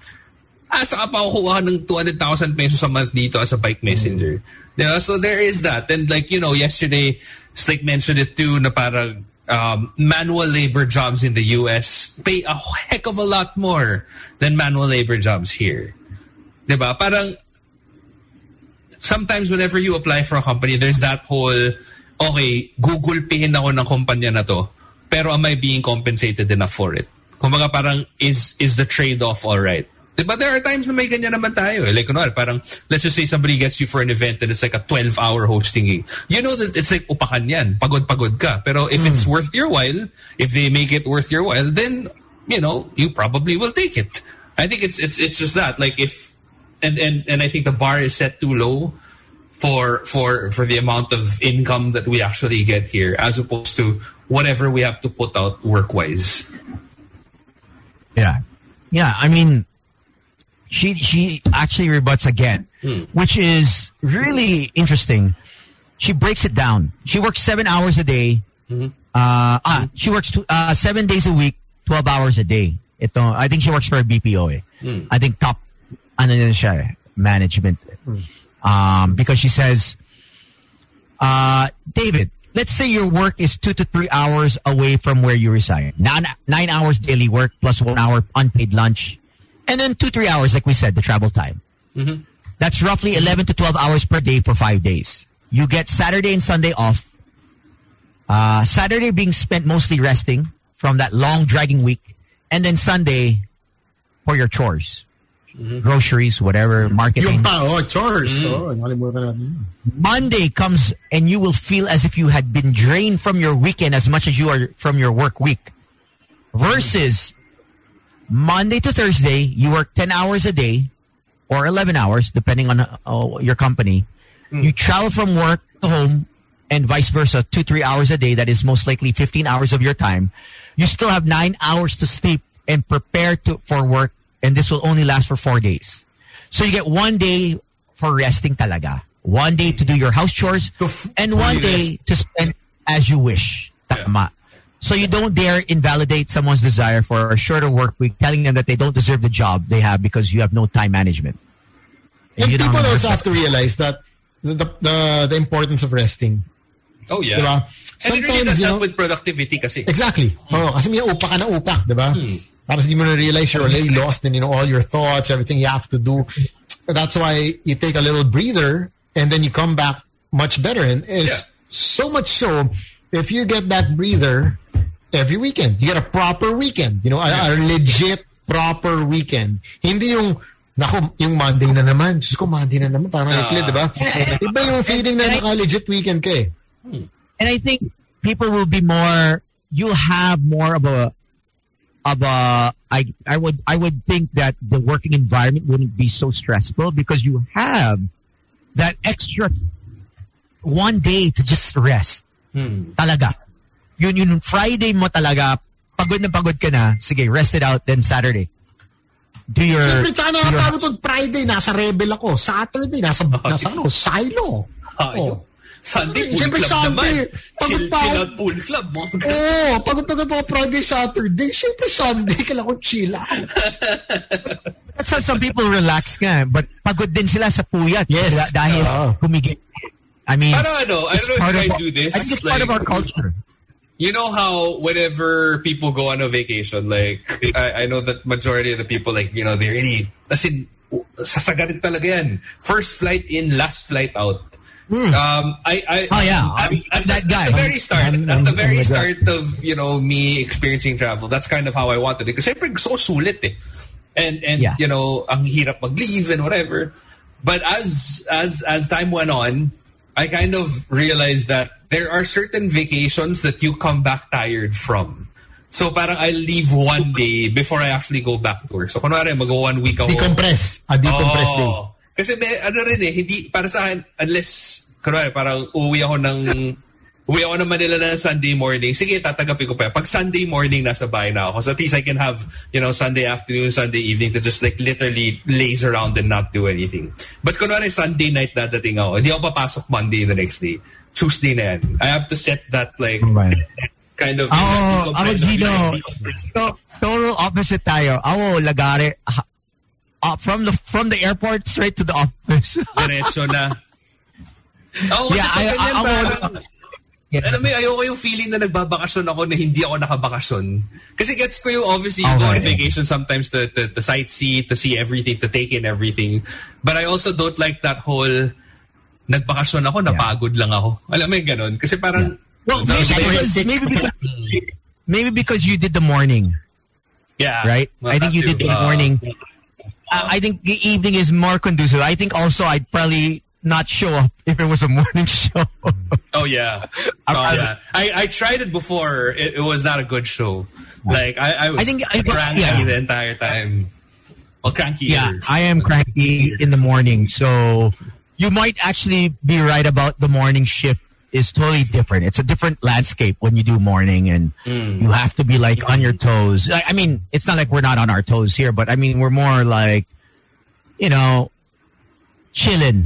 Asa ka pa kukuha ng 200,000 pesos a month dito as a bike messenger? Diba? So there is that. And like, you know, yesterday, Slick mentioned it too, na parang um, manual labor jobs in the US pay a heck of a lot more than manual labor jobs here. Diba? Parang sometimes whenever you apply for a company, there's that whole, okay, Google Payin ako ng kumpanya na to, pero am I being compensated enough for it? Kumbaga parang, is is the trade-off alright? Diba? There are times na may ganyan naman tayo. Eh. Like, kunwari, parang, let's just say somebody gets you for an event and it's like a 12-hour hosting gig. You know that it's like upakan yan. Pagod-pagod ka. Pero if it's worth your while, if they make it worth your while, then, you know, you probably will take it. I think it's it's it's just that. Like, if and and and I think the bar is set too low for for for the amount of income that we actually get here, as opposed to whatever we have to put out work wise. Yeah. Yeah, I mean she she actually rebuts again, which is really interesting. she breaks it down. She works seven hours a day. Mm-hmm. Uh, ah, she works uh, seven days a week, 12 hours a day. Ito, I think she works for a BPO eh. Mm. I think top, ano yun siya eh, management. Um, because she says, uh, David, let's say your work is two to three hours away from where you reside. Nine, nine hours daily work plus one hour unpaid lunch. And then two, three hours, like we said, the travel time. Mhm. That's roughly 11 to 12 hours per day for five days. You get Saturday and Sunday off. Uh, Saturday being spent mostly resting from that long dragging week. And then Sunday for your chores. Mm-hmm. Groceries, whatever, marketing. Yung pa, oh, chores. Mm-hmm. Oh, nakalimutan natin. Monday comes and you will feel as if you had been drained from your weekend as much as you are from your work week. Versus Monday to Thursday, you work 10 hours a day or 11 hours, depending on uh, your company. Mm. You travel from work to home and vice versa, two, three hours a day. That is most likely 15 hours of your time. You still have nine hours to sleep and prepare to, for work. And this will only last for four days. So you get one day for resting talaga. One day to do your house chores To f- and one day to spend as you wish. Tama. So you don't dare invalidate someone's desire for a shorter work week, telling them that they don't deserve the job they have because you have no time management. And You don't people also have to realize that the, the, the importance of resting. Oh, yeah. Diba? And it really Sometimes, does you help know- with productivity kasi. Exactly. Oh, kasi may upak ka na upak, di ba? Hmm. Tapos di mo na realize you're already lost in you know all your thoughts, everything you have to do. That's why you take a little breather and then you come back much better. And it's Yeah. so much so if you get that breather every weekend, you get a proper weekend. You know, a, a legit proper weekend. Hindi yung Nako, yung Monday na naman. Diyos ko, Monday na naman. Parang uh, di ba? Iba yung feeling na naka-legit weekend ka eh. and I think people will be more. You'll have more of a of a. I I would I would think that the working environment wouldn't be so stressful because you have that extra one day to just rest. Hmm. Talaga. Yun yun Friday mo talaga. Pagod na pagod ka na. Sige, rest it out. Then Saturday. Do your. Siyempre, tsaka do your- nakapagod Friday, nasa Rebel ako. Saturday, nasa, nasa ano, Silo. Oh. Sunday, pool Siyempre, club Sunday, naman. pagod Chill, pa chill out pool club. Mga. Oo, oh, pagod-pagod ako Friday, Saturday. Siyempre, Sunday, kailangan ko chill out. That's how some people relax nga. But pagod din sila sa puyat. Yes. Dah- Dahil Oo. humigit. I mean, Parang ano, I don't know if you guys do this. I think it's part of like- our culture. You know how whenever people go on a vacation, like I, I know that majority of the people, like you know, they really, as in, sasagarin talaga yan. First flight in, last flight out. Um, I, I, Oh, yeah. At, at, That guy. at the very start, I'm- at the I'm- very I'm start of you know me experiencing travel, that's kind of how I wanted it. Because gusto ko sulit eh. And and Yeah. you know, ang hirap mag-leave and whatever. But as as as time went on, I kind of realized that there are certain vacations that you come back tired from. So parang I leave one day before I actually go back to work. So kunwari mag one week ako. Decompress. A decompress day. Kasi may, ano rin eh, hindi, para sa akin, unless, kunwari, parang uwi ako ng, uwi ako ng Manila na Sunday morning, sige, tatagapin ko pa. Pag Sunday morning, nasa bahay na ako. So at least I can have, you know, Sunday afternoon, Sunday evening to just like literally laze around and not do anything. But kunwari, Sunday night dadating ako, hindi ako papasok Monday the next day. Tuesday na yan. I have to set that like, kind of, Ako, ako decompress- Gino, to, total opposite tayo. Ako, lagari, uh, from the from the airport straight to the office. diretso na. Oo, kasi Yeah, I- ganyan, I- ako- parang, Yeah. alam mo, ayoko yung feeling na nagbabakasyon ako na hindi ako nakabakasyon. Kasi gets ko yung obviously you go on vacation sometimes to, to, to sightsee, to see everything, to take in everything. But I also don't like that whole nagbakasyon ako, napagod lang ako. Alam mo yung ganun? Kasi parang, well, maybe because, maybe because maybe because you did the morning, yeah. right? Well, I think you did the Uh, morning. Uh, I think the evening is more conducive. I think also I'd probably not show up if it was a morning show. Oh yeah, I- oh yeah. I, I tried it before. It, it was not a good show. Like I, I was I think cranky yeah. the entire time. Well, cranky. yeah, is- I am cranky in the morning, so you might actually be right about the morning shift is totally different. It's a different landscape when you do morning, and you have to be like on your toes. I, I mean, it's not like we're not on our toes here, but I mean we're more like, you know, chilling.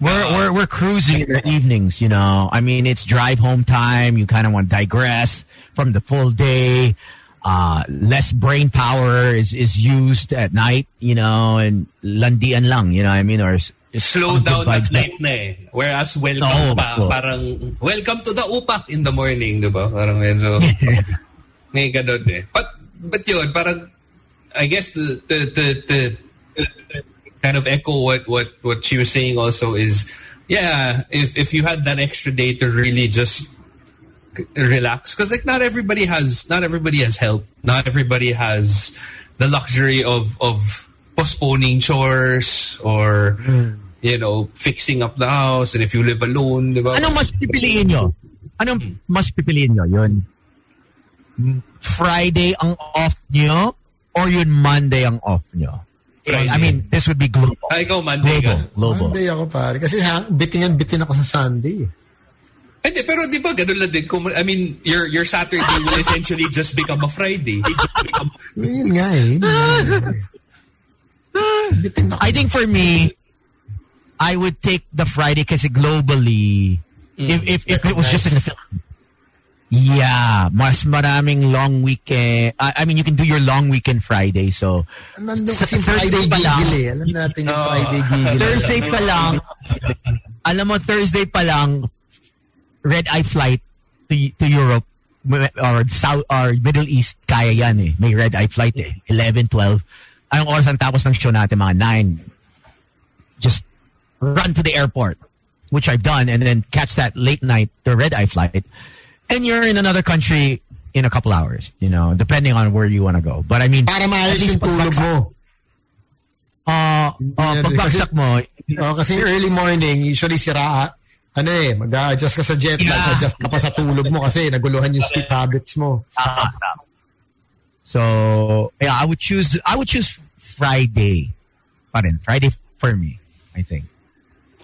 We're, we're, we're cruising in the evenings, you know. I mean, it's drive home time. You kind of want to digress from the full day. Uh, less brain power is, is used at night, you know, and landian lang, you know what I mean? Or Slow down at night na eh. Whereas welcome Oo, pa, parang welcome to the upak in the morning, di ba? Parang medyo may ganun eh. But, but yun, parang I guess the, the, the, the, kind of echo what, what, what she was saying also is, yeah, if, if you had that extra day to really just relax because like not everybody has not everybody has help not everybody has the luxury of of postponing chores or you know fixing up the house and if you live alone diba? Anong mas pipiliin nyo? Anong mas pipiliin nyo? Yun, Friday ang off nyo or yun Monday ang off nyo? Friday. I mean, this would be global. Ay, ikaw Monday Global. ka Global. Monday ako pare. Kasi ha, bitin yan, bitin ako sa Sunday. Hindi, pero di ba ganun lang din kung I mean your your Saturday will essentially just become a Friday Yun nga eh. Yun nga eh. I think for me, I would take the Friday kasi globally, if, if, if it was just in the Philippines, yeah, mas maraming long weekend. I, I mean, you can do your long weekend Friday. So, Nandun Sa kasi Thursday Friday pa lang. gigil eh. Alam natin yung Oo. Friday gigil. Thursday pa lang, alam mo, Thursday pa lang, red eye flight to, to Europe or South or Middle East, kaya yan eh. May red eye flight eh. 11, 12. Anong oras ang tapos ng show natin? Mga 9. Just run to the airport, which I've done, and then catch that late night, the red eye flight. And you're in another country in a couple hours, you know, depending on where you want to go. But I mean, Para maayos yung tulog mo. Uh, uh, pagbagsak mo, Oh, kasi early morning, usually sira, ano eh, mag-adjust ka sa jet lag, Yeah. adjust ka pa sa tulog mo kasi naguluhan yung sleep habits mo. Tama. So yeah, I would choose. I would choose Friday. Pa rin. Friday for me. I think.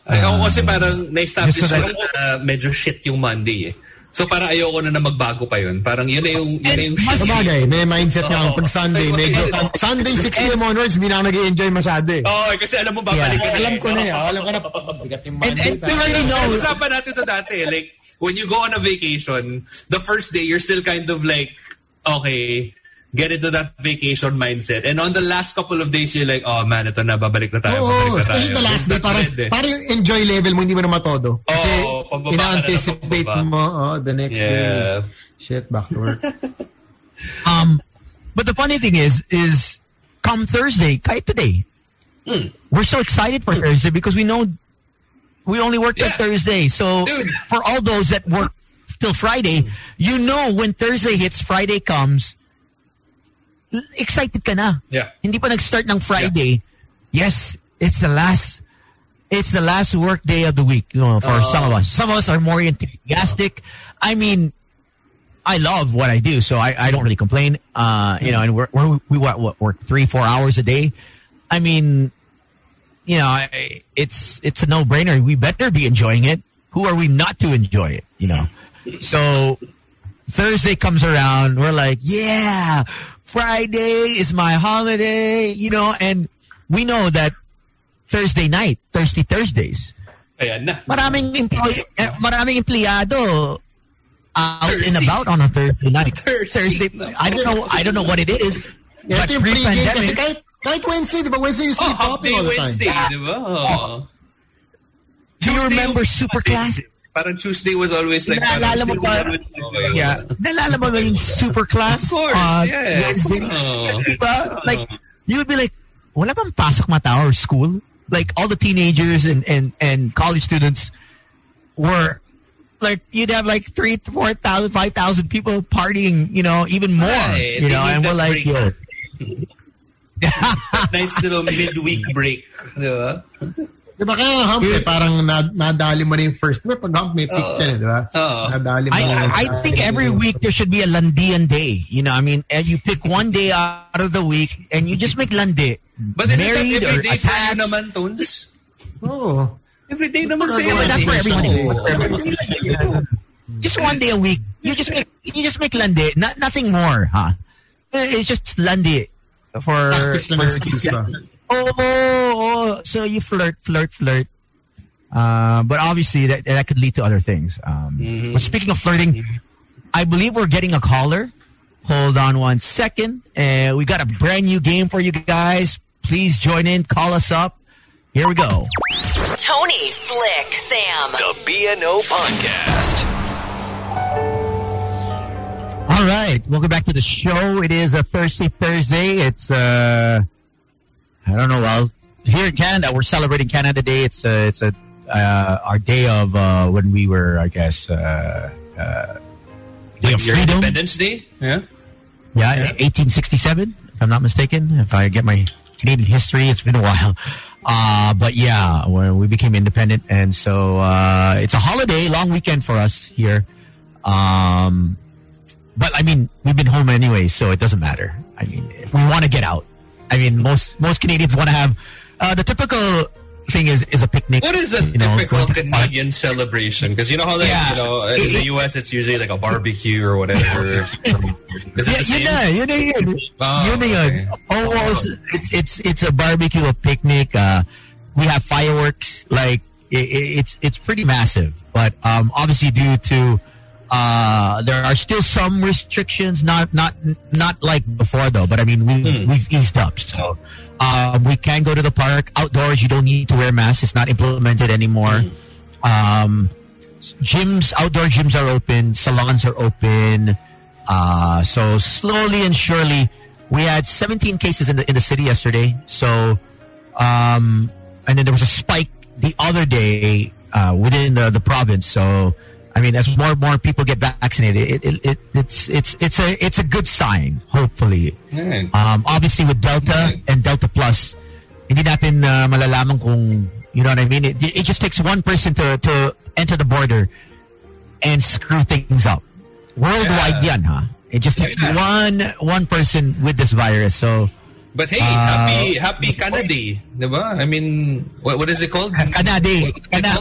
Ay, ako kasi parang na-establish Just so ko na, na medyo shit yung Monday eh. So para ayoko na na magbago pa yun. Parang yun na yung, yun na yung shit. Sa bagay, may mindset nga Oo. pag Sunday, medyo, Sunday 6 p.m. onwards, hindi na ako nag-enjoy masyado eh. Oo, kasi alam mo, babalik ka na Alam eh. ko na eh, oh, alam ko na, bigat yung And, Monday. and we already know. Usapan natin to dati. Like, when you go on a vacation, the first day, you're still kind of like, okay, get into that vacation mindset. And on the last couple of days, you're like, oh man, ito na, babalik na tayo, Oo, babalik na tayo. especially the last It's day, not parang, eh. parang yung enjoy level mo, hindi mo na matodo. Kasi, Oo, pababa ka na ng ina-anticipate pababa. mo, oh, the next day. Yeah. Shit, back to work. Um, but the funny thing is, is come Thursday, kahit today, Hmm. we're so excited for Thursday because we know we only work till Yeah. Thursday. So Dude. for all those that work till Friday, you know when Thursday hits, Friday comes, l- excited ka na. Yeah. Hindi pa nag-start ng Friday. Yes, it's the last it's the last work day of the week, you know, for some of us. Some of us are more enthusiastic. I mean, I love what I do, so I, I don't really complain. Uh, you know, and we're, we're, we what, what, work three, four hours a day. I mean, you know, I- it's it's a no brainer. We better be enjoying it. Who are we not to enjoy it? You know, so Thursday comes around, we're like, yeah, Friday is my holiday. You know, and we know that Thursday night, Thirsty Thursdays, Ayan na. maraming employee, eh, maraming empleyado out and about on a Thursday night. Thirsty. Thursday, I don't know, I don't know what it is. Ito But pre-game kasi pre-pandemic, kahit, kahit Wednesday, di ba? Wednesday you Oh, sleep half hopping day all the Wednesday, time. di ba? Oh. do you remember yung- Super Class? Parang Tuesday was always like... Naalala mo ba? Okay. Yeah. Nalala mo ba yung super class? Of course, uh, yes. Wednesday? Oh. Diba? Like, you would be like, wala bang pasok mata or school? Like, all the teenagers and, and, and college students were, like, you'd have like three, 4,000, 5,000 people partying, you know, even more. Right. You know, and we're like, yo. nice little midweek break. Di ba? Di ba kaya hump eh, parang nad- nadali mo na yung first. May pag hump may pick ka eh, di ba? Oo. Nadali mo I, na yung I I think every week there should be a Landian day. You know, I mean, and you pick one day out of the week and you just make Landi. But isn't that Married or every day for you naman, Tones? Oo. Every day naman sa'yo. That's for everybody. Oo. Just one day a week. You just make you just make Landi. Not, nothing more, huh? It's just Landi for Practice lang for- skills ba? Oh, oh, oh, so you flirt, flirt, flirt. Uh, but obviously, that, that could lead to other things. Um, Mm-hmm. But speaking of flirting, I believe we're getting a caller. Hold on one second. Uh, we got a brand new game for you guys. Please join in. Call us up. Here we go. Tony, Slick, Sam. The BNO Podcast. All right, welcome back to the show. It is a Thursday. Thursday. It's uh, I don't know. Well, here in Canada, we're celebrating Canada Day. It's a, it's a uh, our day of uh, when we were, I guess, uh, uh, day of Your freedom. Independence Day? Yeah. Yeah, 1867, if I'm not mistaken. If I get my Canadian history, it's been a while. Uh, but yeah, when we became independent, and so uh, it's a holiday, long weekend for us here. Um, but I mean, we've been home anyway, so it doesn't matter. I mean, if we want to get out. I mean, most most Canadians want to have uh, the typical thing is is a picnic. What is a you know, typical park. Canadian celebration? Because you know how, like, Yeah. you know, in the U.S. it's usually like a barbecue or whatever. Is it Yeah, na, yun na yun. Oh, na okay. Almost, it's, it's, it's a barbecue, a picnic. Uh, we have fireworks. Like, i i- it's, it's pretty massive. But, um, obviously due to, uh, there are still some restrictions, not, not, not like before though, but I mean, we, we've eased up. So, um, we can go to the park outdoors. You don't need to wear masks. It's not implemented anymore. Um, gyms, outdoor gyms are open, salons are open. Uh, so slowly and surely, we had 17 cases in the in the city yesterday. So, um, and then there was a spike the other day uh, within the, the province. So, I mean, as more and more people get vaccinated, it, it, it, it's it's it's a it's a good sign. Hopefully, Alright. um, obviously with Delta Okay. and Delta Plus, hindi natin uh, malalaman kung, you know what I mean? It, it just takes one person to, to enter the border and screw things up. Worldwide Yeah. yan, ha? It just takes Yeah. one one person with this virus. So, But hey, Uh, happy happy Canada Day, diba? I mean, what what is it called? Canada.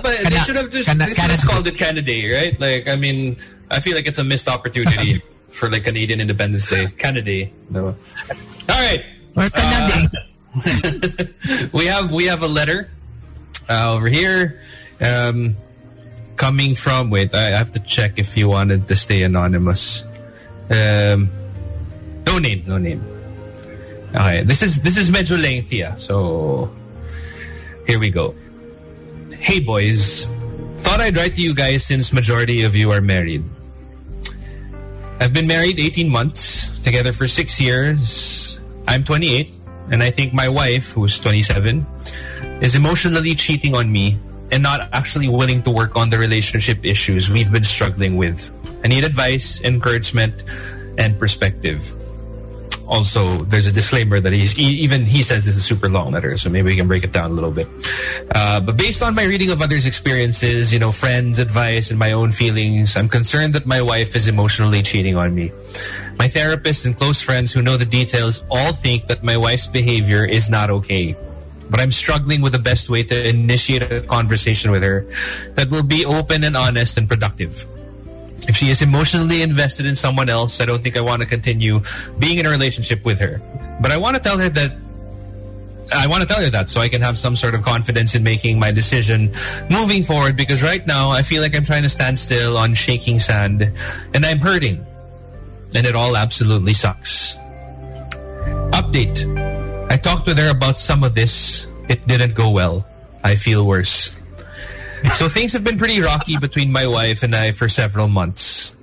But they should have just, they should have called it Canada Day, right? Like, I mean, I feel like it's a missed opportunity for like Canadian Independence Day, Canada Day. diba? All right, Or Canada. we have we have a letter uh, over here, um, coming from. Wait, I have to check if you wanted to stay anonymous. Um, no name, no name. Okay, this is this is medyo lengthy, ah. so here we go. Hey boys, thought I'd write to you guys since majority of you are married. I've been married 18 months, together for six years. I'm 28, and I think my wife, who's 27, is emotionally cheating on me and not actually willing to work on the relationship issues we've been struggling with. I need advice, encouragement, and perspective. Also, there's a disclaimer that he's e- even he says this is a super long letter, so maybe we can break it down a little bit. Uh, but based on my reading of others' experiences, you know, friends' advice, and my own feelings, I'm concerned that my wife is emotionally cheating on me. My therapist and close friends who know the details all think that my wife's behavior is not okay. But I'm struggling with the best way to initiate a conversation with her that will be open and honest and productive. If she is emotionally invested in someone else, I don't think I want to continue being in a relationship with her. But I want to tell her that I want to tell her that so I can have some sort of confidence in making my decision moving forward because right now I feel like I'm trying to stand still on shaking sand and I'm hurting. And it all absolutely sucks. Update. I talked with her about some of this. It didn't go well. I feel worse. So things have been pretty rocky between my wife and I for several months.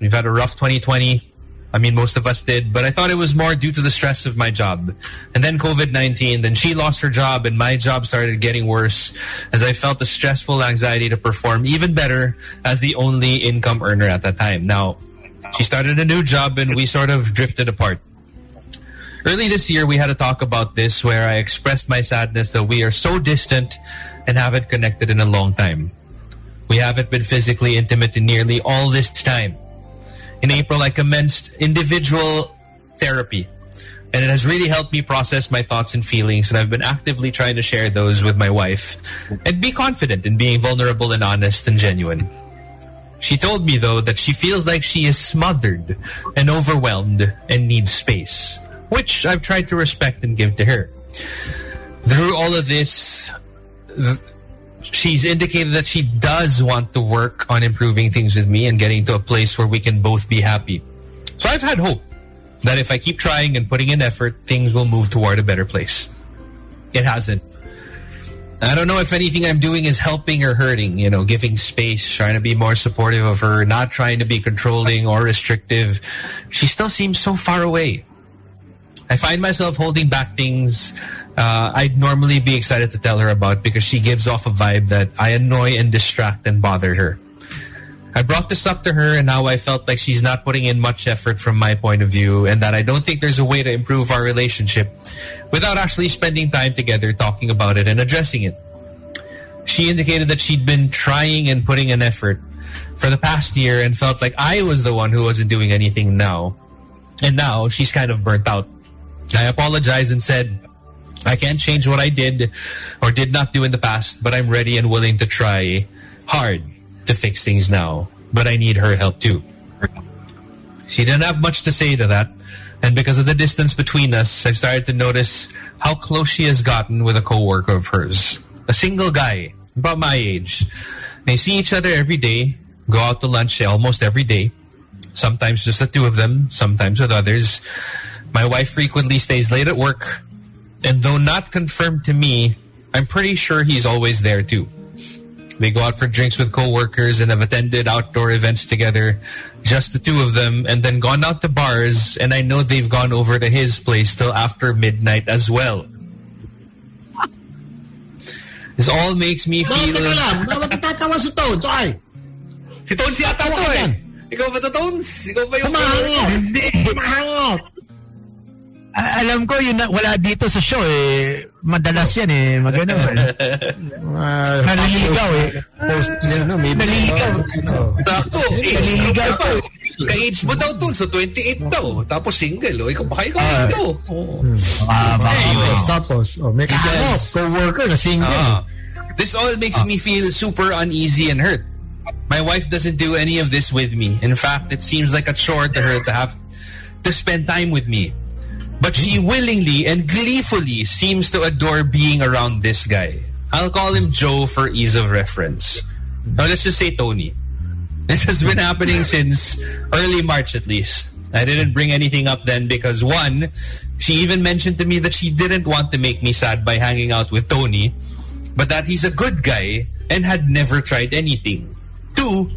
We've had a rough 2020. I mean, most of us did, but I thought it was more due to the stress of my job. And then COVID-19, then she lost her job and my job started getting worse as I felt the stressful anxiety to perform even better as the only income earner at that time. Now, she started a new job and we sort of drifted apart. Early this year, we had a talk about this where I expressed my sadness that we are so distant and haven't connected in a long time. We haven't been physically intimate in nearly all this time. In April, I commenced individual therapy, and it has really helped me process my thoughts and feelings, and I've been actively trying to share those with my wife and be confident in being vulnerable and honest and genuine. She told me, though, that she feels like she is smothered and overwhelmed and needs space, which I've tried to respect and give to her. Through all of this, th- she's indicated that she does want to work on improving things with me and getting to a place where we can both be happy. So I've had hope that if I keep trying and putting in effort, things will move toward a better place. It hasn't. I don't know if anything I'm doing is helping or hurting, you know, giving space, trying to be more supportive of her, not trying to be controlling or restrictive. She still seems so far away. I find myself holding back things uh, I'd normally be excited to tell her about because she gives off a vibe that I annoy and distract and bother her. I brought this up to her and now I felt like she's not putting in much effort from my point of view and that I don't think there's a way to improve our relationship without actually spending time together talking about it and addressing it. She indicated that she'd been trying and putting an effort for the past year and felt like I was the one who wasn't doing anything now. And now she's kind of burnt out. I apologized and said, I can't change what I did or did not do in the past, but I'm ready and willing to try hard to fix things now. But I need her help too. She didn't have much to say to that. And because of the distance between us, I've started to notice how close she has gotten with a coworker of hers. A single guy, about my age. They see each other every day, go out to lunch almost every day. Sometimes just the two of them, sometimes with others. My wife frequently stays late at work, and though not confirmed to me, I'm pretty sure he's always there too. They go out for drinks with co-workers and have attended outdoor events together, just the two of them, and then gone out to bars, and I know they've gone over to his place till after midnight as well. This all makes me Bakit feel... teka lang? Bakit natatawa si Toads? Ay, Si Tones yata to eh. Ikaw ba to, Tones? Ikaw ba yung... kumahangot. Hindi. Kumahangot. A- alam ko, yun na, wala dito sa show eh. Madalas yan eh. Magano eh. Uh, Naliligaw eh. Post niya, no? Maybe. Naliligaw. Oh. Sakto. Naliligaw to. Ka-age mo daw, Tones. So, 28 daw. Tapos single. O, ikaw, baka ikaw Ah. single. Oo. Ah, baka. Tapos, tapos, oh, may says- Co-worker na single. Ah. This all makes me feel super uneasy and hurt. My wife doesn't do any of this with me. In fact, it seems like a chore to her to have to spend time with me. But she willingly and gleefully seems to adore being around this guy. I'll call him Joe for ease of reference. Now let's just say Tony. This has been happening since early March at least. I didn't bring anything up then because one, she even mentioned to me that she didn't want to make me sad by hanging out with Tony, but that he's a good guy and had never tried anything. Two,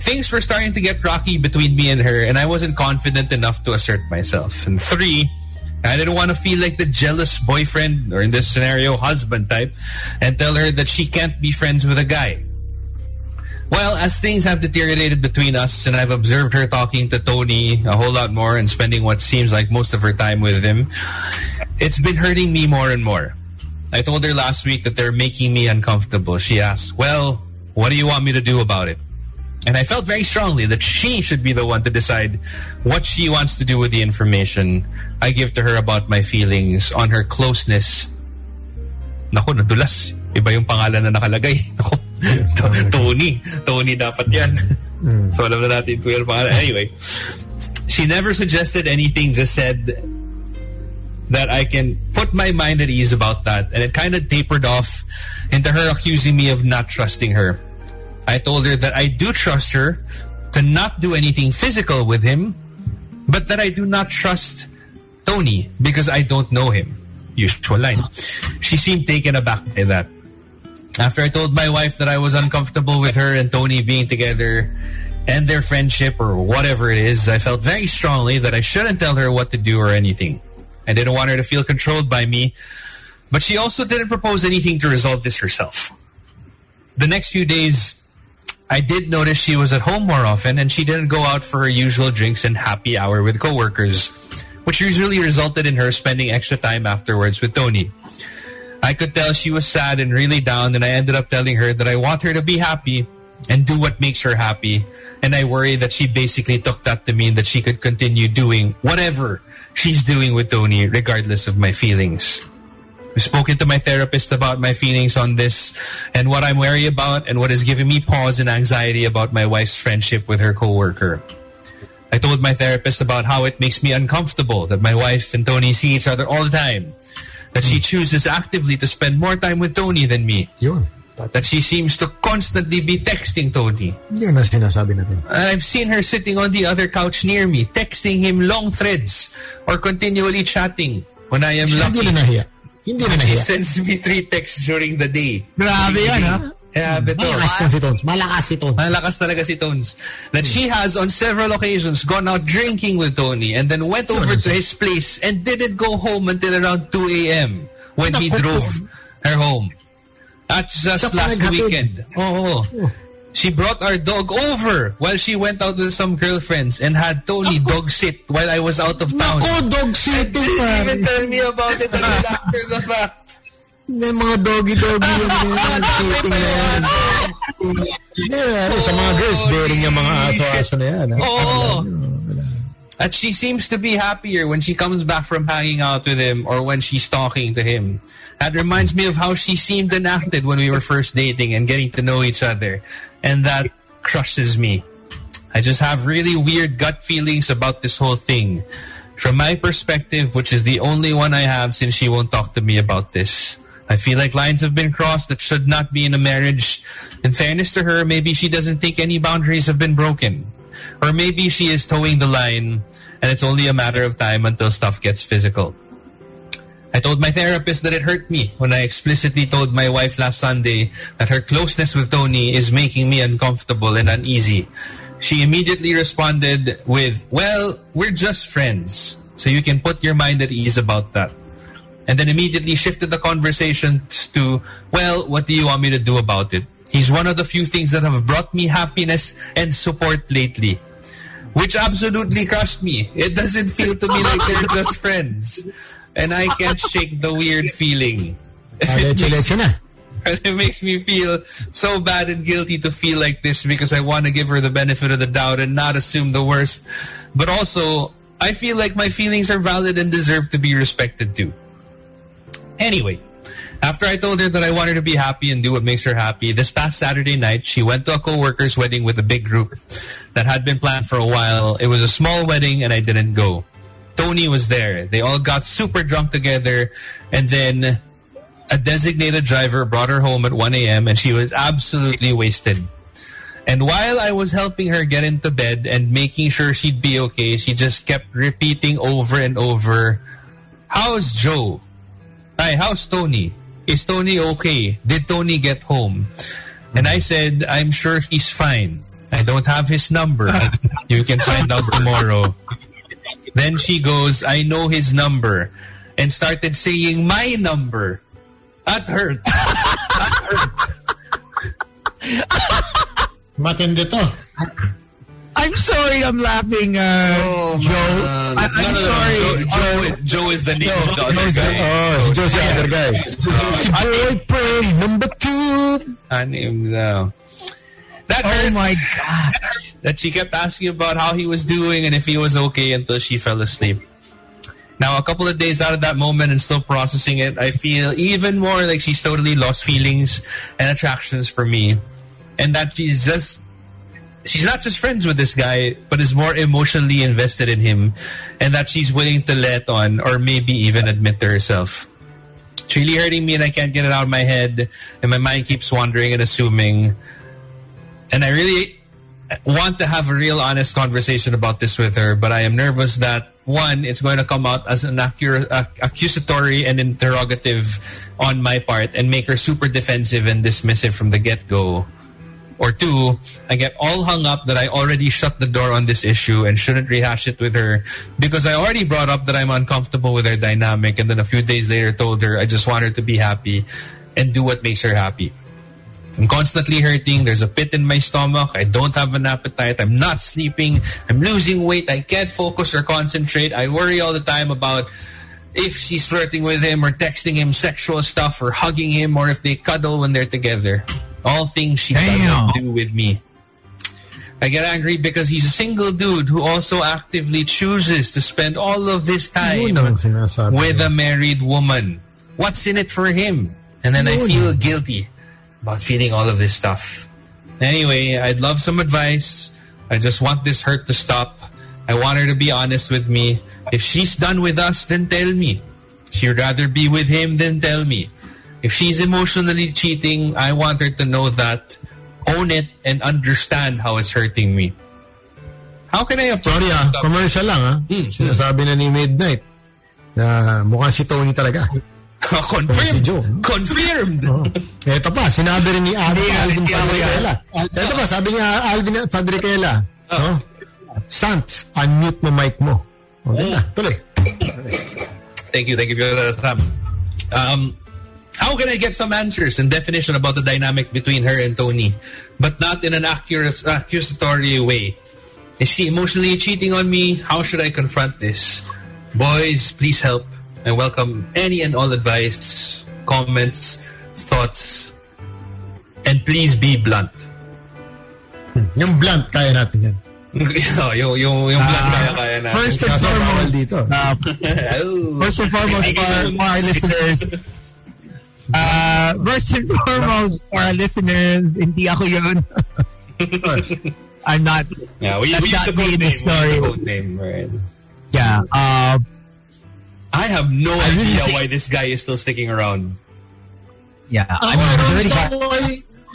things were starting to get rocky between me and her and I wasn't confident enough to assert myself. And three, I didn't want to feel like the jealous boyfriend or in this scenario, husband type and tell her that she can't be friends with a guy. Well, as things have deteriorated between us and I've observed her talking to Tony a whole lot more and spending what seems like most of her time with him, it's been hurting me more and more. I told her last week that they're making me uncomfortable. She asked, well, what do you want me to do about it? And I felt very strongly that she should be the one to decide what she wants to do with the information I give to her about my feelings on her closeness. Naku, nadulas. Iba yung pangalan na nakalagay. Naku, To- Tony. Tony dapat yan. Mm. so alam na natin yung pangalan. Anyway, she never suggested anything, just said that I can put my mind at ease about that. And it kind of tapered off into her accusing me of not trusting her. I told her that I do trust her to not do anything physical with him, but that I do not trust Tony because I don't know him. Usual line. She seemed taken aback by that. After I told my wife that I was uncomfortable with her and Tony being together and their friendship or whatever it is, I felt very strongly that I shouldn't tell her what to do or anything. I didn't want her to feel controlled by me, but she also didn't propose anything to resolve this herself. The next few days, I did notice she was at home more often and she didn't go out for her usual drinks and happy hour with coworkers, which usually resulted in her spending extra time afterwards with Tony. I could tell she was sad and really down and I ended up telling her that I want her to be happy and do what makes her happy. And I worry that she basically took that to mean that she could continue doing whatever she's doing with Tony regardless of my feelings. I've spoken to my therapist about my feelings on this and what I'm wary about and what is giving me pause and anxiety about my wife's friendship with her coworker. I told my therapist about how it makes me uncomfortable that my wife and Tony see each other all the time. That she hmm. chooses actively to spend more time with Tony than me. Yun. that she seems to constantly be texting Tony. Na sinasabi natin. I've seen her sitting on the other couch near me, texting him long threads or continually chatting when I am Hindi na nahiya. She sends me three texts during the day. Grabe yan, ha? Yeah, beto. Malakas tong si Tones. Malakas si Tones. Malakas talaga si Tones. That she has on several occasions gone out drinking with Tony and then went over to his place and didn't go home until around 2 a.m. when he drove her home. That's just last weekend. Oo. She brought our dog over while she went out with some girlfriends and had Tony dog sit while I was out of town. Nako, dog sitting, eh, Didn't even tell me about it until after the fact. May mga doggy-doggy yung mga sitting na yan. Yeah, ano, sa mga girls, oh, bearing yung mga aso-aso na yan. ha? Oo. That she seems to be happier when she comes back from hanging out with him or when she's talking to him. That reminds me of how she seemed and acted when we were first dating and getting to know each other. And that crushes me. I just have really weird gut feelings about this whole thing. From my perspective, which is the only one I have since she won't talk to me about this. I feel like lines have been crossed that should not be in a marriage. In fairness to her, maybe she doesn't think any boundaries have been broken. Or maybe she is towing the line and it's only a matter of time until stuff gets physical. I told my therapist that it hurt me when I explicitly told my wife last Sunday that her closeness with Tony is making me uncomfortable and uneasy. She immediately responded with, Well, we're just friends, so you can put your mind at ease about that. And then immediately shifted the conversation to, Well, what do you want me to do about it? He's one of the few things that have brought me happiness and support lately. Which absolutely crushed me. It doesn't feel to me like they're just friends. And I can't shake the weird feeling. Ah, na. And it makes me feel so bad and guilty to feel like this because I want to give her the benefit of the doubt and not assume the worst. But also, I feel like my feelings are valid and deserve to be respected too. Anyway, after I told her that I want her to be happy and do what makes her happy, this past Saturday night, she went to a coworker's wedding with a big group that had been planned for a while. It was a small wedding and I didn't go. Tony was there. They all got super drunk together and then a designated driver brought her home at 1 a.m. and she was absolutely wasted. And while I was helping her get into bed and making sure she'd be okay, she just kept repeating over and over, How's Joe? Hi, how's Tony? Is Tony okay? Did Tony get home? And I said, I'm sure he's fine. I don't have his number. You can find out tomorrow. Then she goes, I know his number. And started saying my number. That hurt. Matindi to. I'm sorry I'm laughing, uh, Joe. man. I, I'm No, no, no, sorry. Joe, Joe, Joe is the name of the other Joe's the- guy. Oh, si Joe si other guy. Si boyfriend number two. Anim daw. That Oh hurt my God. that she kept asking about how he was doing and if he was okay until she fell asleep. Now, a couple of days out of that moment and still processing it, I feel even more like she's totally lost feelings and attractions for me. And that she's just, she's not just friends with this guy, but is more emotionally invested in him. And that she's willing to let on or maybe even admit to herself. It's really hurting me and I can't get it out of my head. And my mind keeps wandering and assuming. And I really want to have a real honest conversation about this with her, but I am nervous that one, it's going to come out as an accusatory and interrogative on my part and make her super defensive and dismissive from the get-go. Or two, I get all hung up that I already shut the door on this issue and shouldn't rehash it with her because I already brought up that I'm uncomfortable with her dynamic and then a few days later told her I just want her to be happy and do what makes her happy. I'm constantly hurting. There's a pit in my stomach. I don't have an appetite. I'm not sleeping. I'm losing weight. I can't focus or concentrate. I worry all the time about if she's flirting with him or texting him sexual stuff or hugging him or if they cuddle when they're together. All things she Damn. doesn't do with me. I get angry because he's a single dude who also actively chooses to spend all of his time Yun ang sinasabi. with a married woman. What's in it for him? And then I feel guilty about feeling all of this stuff. Anyway, I'd love some advice. I just want this hurt to stop. I want her to be honest with me. If she's done with us, then tell me. She'd rather be with him than tell me. If she's emotionally cheating, I want her to know that, own it, and understand how it's hurting me. How can I approach Sorry ah, commercial lang ah. Mm, Sinasabi na ni Midnight na mukhang si Tony talaga. Confirmed! Si. Confirmed! Oh. Ito pa, sinabi rin ni Alvin Alvin hindi, Fadriquela. Ito pa, sabi niya Alvin Fadriquela. No? Sans, unmute mo mic mo. O, ganda. Tuloy. Thank you, thank you for that, Sam. Um, how can I get some answers and definition about the dynamic between her and Tony, but not in an accurate, accusatory way? Is she emotionally cheating on me? How should I confront this? Boys, please help. I welcome any and all advice, comments, thoughts, and please be blunt. Yung blunt, kaya natin yan. yung, yung, yung, yung blunt kaya kaya natin. First and Kaso bawal foremost, dito. uh, Oh. first and foremost for, our- for our listeners, uh, first and foremost for our listeners, hindi ako yun. I'm not, Yeah, we, we That's use the code in name. the We use story. the code name, right? yeah. Uh, I have no really idea think- why this guy is still sticking around. yeah. Ako, I mean, I don't already got, understand why,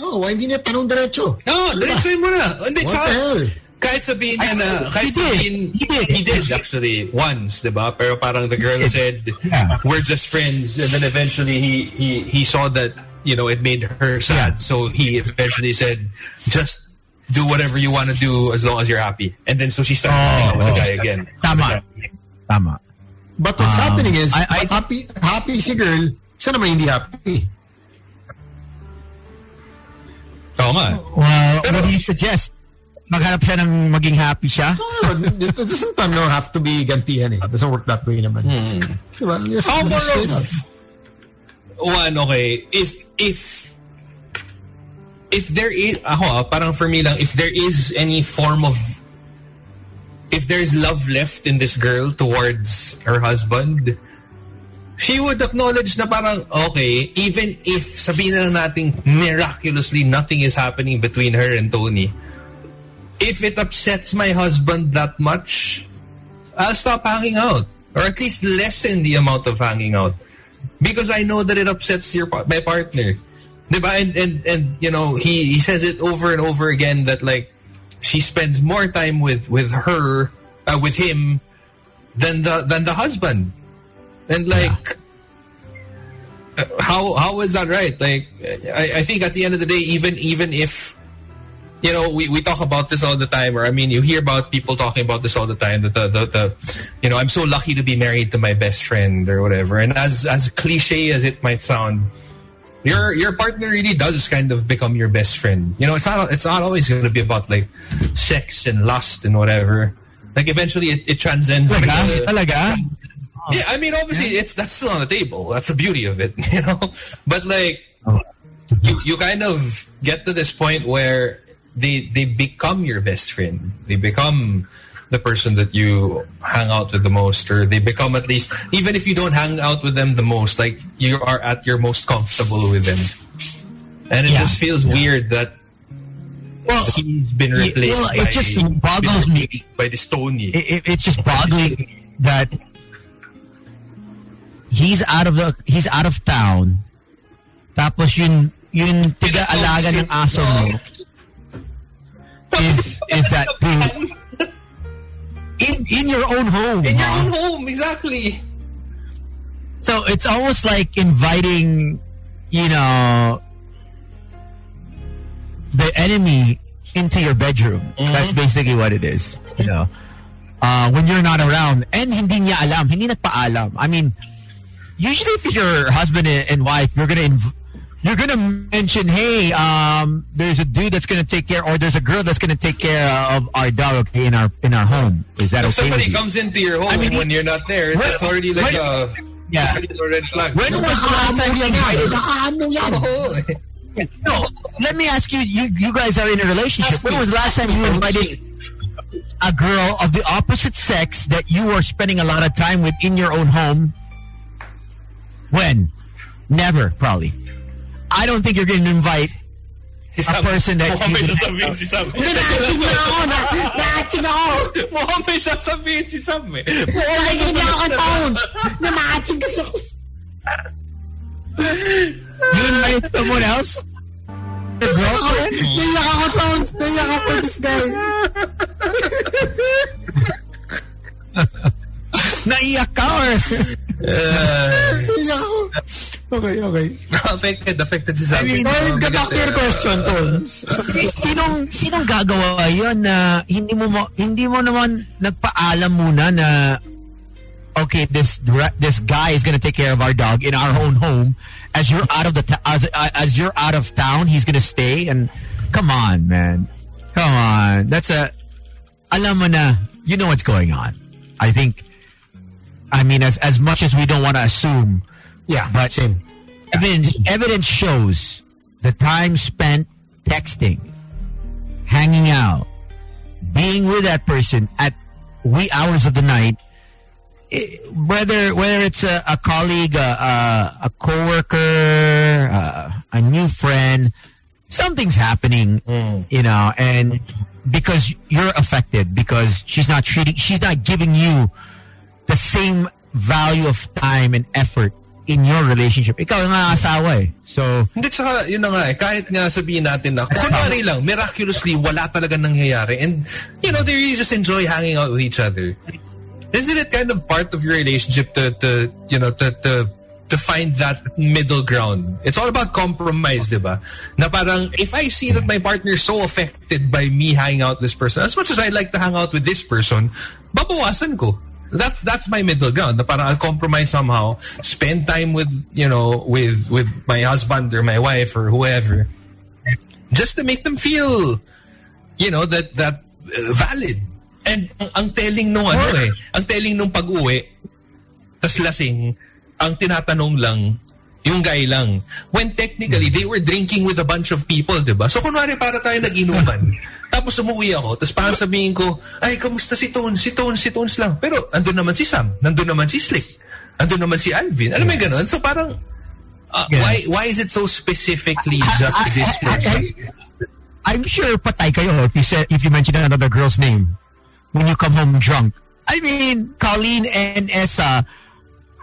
oh, why hindi niya tanong diretso? No, diretsuin mo na. Hindi, What tsaka, the hell? kahit sabihin niya na, kahit He did. sabihin, He did. he did actually, once, di ba? Pero parang the girl said, Yeah. we're just friends, and then eventually he, he, he saw that, you know, it made her sad, so he eventually said, just do whatever you want to do as long as you're happy. And then so she started Oh, hanging out with the oh. guy again. tama. Tama. But what's Um, happening is, I- I- happy, happy si girl, siya naman hindi happy. Oo nga. Well, what do you suggest? Maghanap siya ng maging happy siya? No, no, it doesn't ano, have to be gantihan eh. It doesn't work that way naman. Diba? Just, How more just straight of one okay if if if there is ako ah, parang for me lang if there is any form of if there's love left in this girl towards her husband she would acknowledge na parang okay even if sabihin na natin miraculously nothing is happening between her and Tony if it upsets my husband that much I'll stop hanging out or at least lessen the amount of hanging out because I know that it upsets your my partner. Diba? And, and and you know he he says it over and over again that like she spends more time with with her uh, with him than the than the husband. And like uh, how how is that right? Like I, I think at the end of the day even even if you know, we, we talk about this all the time, or I mean, you hear about people talking about this all the time. That the, the, the, you know, I'm so lucky to be married to my best friend or whatever. And as as cliche as it might sound, your your partner really does kind of become your best friend. You know, it's not it's not always going to be about like sex and lust and whatever. Like eventually, it, it transcends. Talaga? yeah, I mean, obviously, it's that's still on the table. That's the beauty of it, you know. But like, oh. you you kind of get to this point where they they become your best friend. They become the person that you hang out with the most, or they become at least even if you don't hang out with them the most, like you are at your most comfortable with them. And it Yeah. just feels weird that Well, he's been it- replaced well, by it just boggles me. by this Tony. it, it- it's just boggling that he's out of the he's out of town. Tapos yun yun tiga-alaga ng aso mo is is that dude in in your own home. in your huh? own home, exactly. So it's almost like inviting, you know, the enemy into your bedroom. That's basically what it is. You know, uh, when you're not around, and hindi niya alam, hindi nagpaalam. I mean, usually if you're husband and and wife, you're gonna inv- you're gonna mention, hey, um, there's a dude that's gonna take care, or there's a girl that's gonna take care of our dog okay, in our in our home. Is that If okay with somebody you? comes into your home mean, when you're not there, when- that's already like when- a, Yeah. red flag. When was the last time you invited? Nakaano yan? No, let me ask you, you. You guys are in a relationship. When was the last time you invited a girl of the opposite sex that you were spending a lot of time with in your own home? When? Never, probably. I don't think you're going to invite a person that Mukhang may you- sasabihin si Sam. Naatin na ako! na- Naatin ako! Mukhang may sasabihin si Sam eh. Naatin na ako, Tone! Namatin kasi ako. You invite someone else? The girlfriend? Naiyak ako, Tones. Naiyak ako for this guy. Naiyak ka or? Naiyak ako. Okay, okay. affected, affected si Sam. I mean, Oh, get back to your question, Tones. sinong sinong gagawa yun na hindi mo mo- hindi mo naman nagpaalam muna na okay this this guy is gonna take care of our dog in our own home as you're out of the as as you're out of town he's gonna stay and come on man come on that's a alam mo na you know what's going on I think I mean as as much as we don't want to assume Yeah, But- same. evidence, evidence shows the time spent texting, hanging out, being with that person at wee hours of the night, eh, whether whether it's a, a colleague, a, a, a coworker, uh, a new friend, something's happening, you know, and because you're affected because she's not treating, she's not giving you the same value of time and effort in your relationship. Ikaw ang asawa eh. So, Hindi, tsaka, yun na nga eh, kahit nga sabihin natin na, kunwari lang, miraculously, wala talaga nangyayari. And, you know, they really just enjoy hanging out with each other. Isn't it kind of part of your relationship to, to you know, to, to, to find that middle ground? It's all about compromise, di ba? Na parang, if I see that my partner is so affected by me hanging out with this person, as much as I like to hang out with this person, babawasan ko. That's that's my middle ground. Na parang I'll compromise somehow, spend time with you know with with my husband or my wife or whoever, just to make them feel, you know that that uh, valid. And ang, ang telling nung ano eh, ang telling nung pag-uwi, tas lasing, ang tinatanong lang, yung guy lang. When technically, they were drinking with a bunch of people, di ba? So, kunwari, para tayo nag-inuman. Tapos umuwi ako, tapos parang sabihin ko, ay, kamusta si Tones? Si Tones, si Tones lang. Pero, andun naman si Sam, nandun naman si Slick, andun naman si Alvin. Alam mo yung ganun? So, parang, uh, Yeah. why why is it so specifically just this person? I'm sure patay kayo if you said if you mention another girl's name when you come home drunk. I mean, Colleen and Essa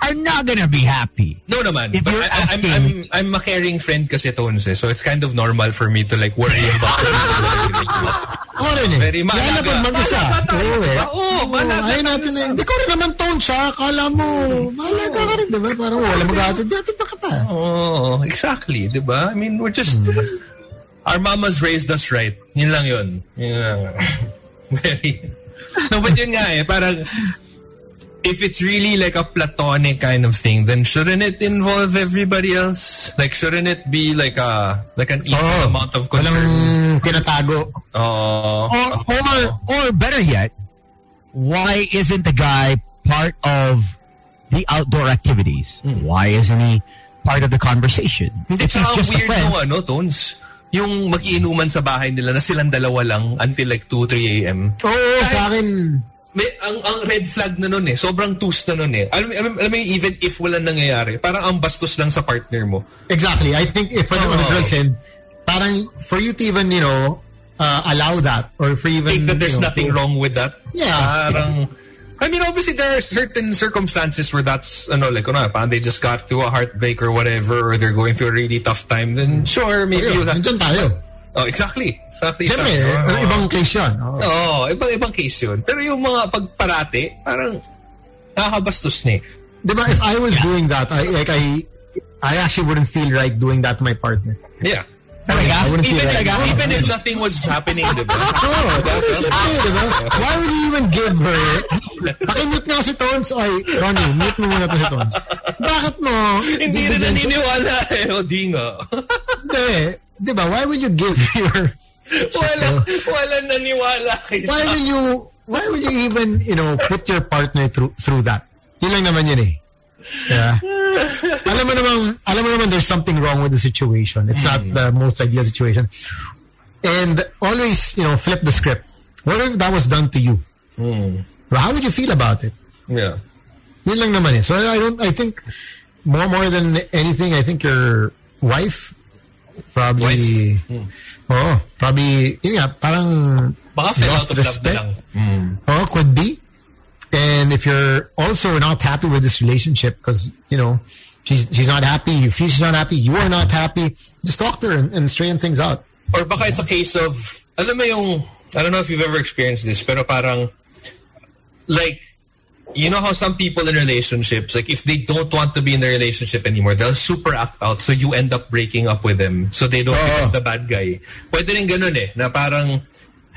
are not gonna be happy. No naman. If But you're I, I'm, asking- I'm, I'm a caring friend kasi Tones eh. So it's kind of normal for me to like worry about rin eh. Very Lalo mahalaga. pag mag-isa. Oo eh. Oo, ayaw natin eh. Hindi ko rin naman tone siya. Akala mo, mahalaga ka rin, di ba? Parang wala mag-atid. Atid pa kita. Oh, exactly, 'di ba? I mean, we're just our mamas raised us right. Yun lang yun. Yun lang. Very. No, but yun nga eh, parang if it's really like a platonic kind of thing, then shouldn't it involve everybody else? Like, shouldn't it be like a like an equal Oo. amount of concern? Walang tinatago. Oh, Or or or better yet, why isn't the guy part of the outdoor activities? Why isn't he part of the conversation? Just a weird friend, no, ano, Tones? Yung mag-iinuman sa bahay nila na silang dalawa lang until like 2, 3 a.m. Oo, sa akin, May, ang, ang red flag na nun eh. Sobrang twos na nun eh. Alam, alam, alam mo even if walang nangyayari, parang ang bastos lang sa partner mo. exactly. I think if on, on the girl's end, parang for you to even, you know, uh, allow that or for even, Think that there's you know, nothing to- wrong with that. Yeah. Parang, I mean, obviously there are certain circumstances where that's, ano, like, ano, they just got through a heartbreak or whatever, or they're going through a really tough time, then sure, maybe Ayun, you'll have... nandyan tayo. Oh, exactly. Exactly. Siyempre, exactly. Oo. ibang case yun. Oo. Oo, ibang-ibang case yun. Pero yung mga pagparate, parang nakakabastos na eh. Di ba, if I was doing that, I, like, I, I actually wouldn't feel right doing that to my partner. Yeah. I wouldn't feel Even, right. if, even if nothing was happening, di ba? Oo, syempre, di ba? Why would you even give her... Pakimute nga si Tones. Ay, Ronnie, mute mo muna to si Tones. Bakit mo? Hindi rin naniniwala eh. O di nga. Hindi. Di ba? Why would you give your... wala, wala naniwala Why will you... Why would you even, you know, put your partner through through that? Yun lang naman yun eh. Yeah. alam mo naman, alam mo naman there's something wrong with the situation. It's not the most ideal situation. And always, you know, flip the script. What if that was done to you? Well, how would you feel about it? Yeah. Yun lang naman eh. So I don't, I think, more more than anything, I think your wife probably, oh, probably, yun nga, parang Baka lost out of love na respect. Oh, could be. And if you're also not happy with this relationship, because, you know, she's she's not happy, you feel she's not happy, you are not happy, just talk to her and, and straighten things out. Or baka it's a case of, alam mo yung, I don't know if you've ever experienced this, pero parang, like, you know how some people in relationships, like if they don't want to be in the relationship anymore, they'll super act out, so you end up breaking up with them, so they don't become the bad guy. Pwede rin ganun eh, na parang,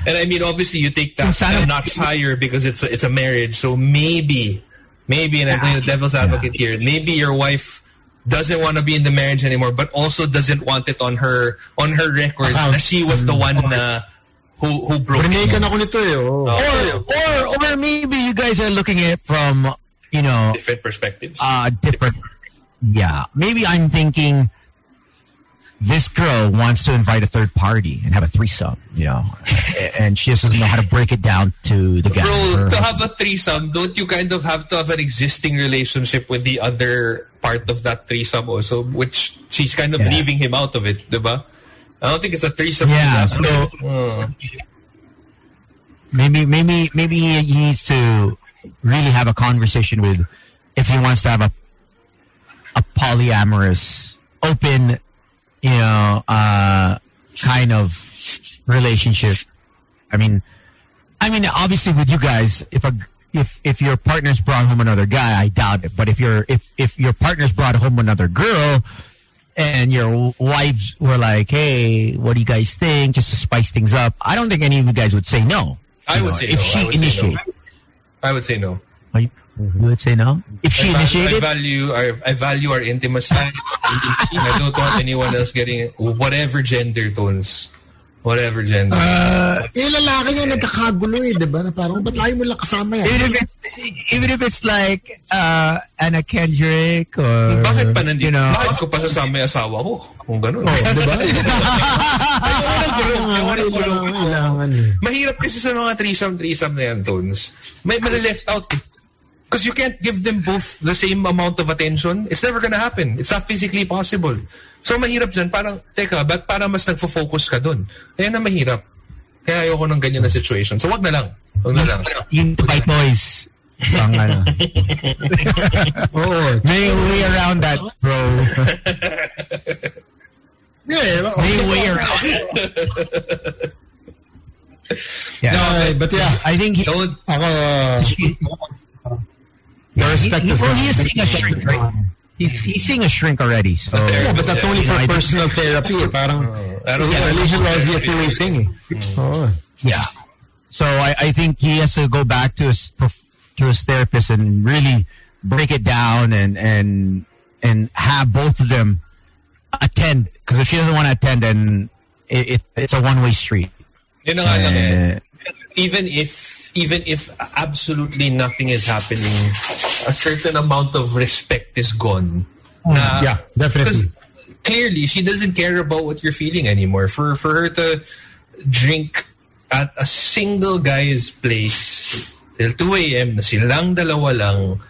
and I mean, obviously you take that Sana- a notch higher because it's a, it's a marriage, so maybe, maybe, and I'm playing the devil's advocate here, maybe your wife doesn't want to be in the marriage anymore, but also doesn't want it on her on her record Account. na she was the one na who who broke it. Remakan ako nito eh. oh. Or, or, or maybe you guys are looking at it from, you know, different perspectives. uh, different. Yeah, maybe I'm thinking this girl wants to invite a third party and have a threesome, you know, and she doesn't know how to break it down to the guy. Bro, to have a threesome, don't you kind of have to have an existing relationship with the other part of that threesome also, which she's kind of Yeah. leaving him out of it, diba? I don't think it's a threesome. Yeah, so- Uh, maybe maybe maybe he needs to really have a conversation with if he wants to have a a polyamorous open you know uh kind of relationship. I mean i mean obviously with you guys if a if if your partner's brought home another guy i doubt it. But if your if if your partner's brought home another girl and your wives were like hey what do you guys think just to spice things up i don't think any of you guys would say no I would know, say if no. she I would say no. I would say no. Oh, you, you would say no if she I, val- I value our, I value our intimacy. I don't want anyone else getting whatever gender tones. Whatever gender. Eh, lalaki nga nagkakagulo eh, di ba? Na parang, ba't lagi mo lang kasama yan? Even if it's even if it's like uh, Anna Kendrick or Bakit pa nandito? you know Bakit ko pa sasama yung asawa ko? Kung ganun. Oh, di ba? Gulong. Gulong. Mahirap kasi sa mga threesome-threesome na yan, Tones. May may left out eh. Because you can't give them both the same amount of attention. It's never gonna happen. It's not physically possible. So mahirap dyan, parang, teka, ba't para mas nagfo-focus ka dun? Kaya na mahirap. Kaya ayoko ng ganyan na situation. So wag na lang. Wag na lang. you need to buy toys. Pang, ano. Oo. May way around that, bro. Yeah, May way around. yeah, Okay, but yeah, I think he. Don't, ako, Yeah, The respect he, is well, gone. he is seeing a shrink. Right? He's, he's seeing a shrink already. So yeah, but that's only for I personal therapy eh. Parang, I don't yeah, know. relationship always be a two-way thing eh. Oo. Yeah. So I, I think he has to go back to his to his therapist and really break it down and and and have both of them attend. Because if she doesn't want to attend, then it, it it's a one way street. yun na nga eh. Uh, even if even if absolutely nothing is happening, a certain amount of respect is gone. Hmm. Na- Yeah, definitely. Because clearly she doesn't care about what you're feeling anymore. For for her to drink at a single guy's place till 2 a.m. na silang dalawa lang.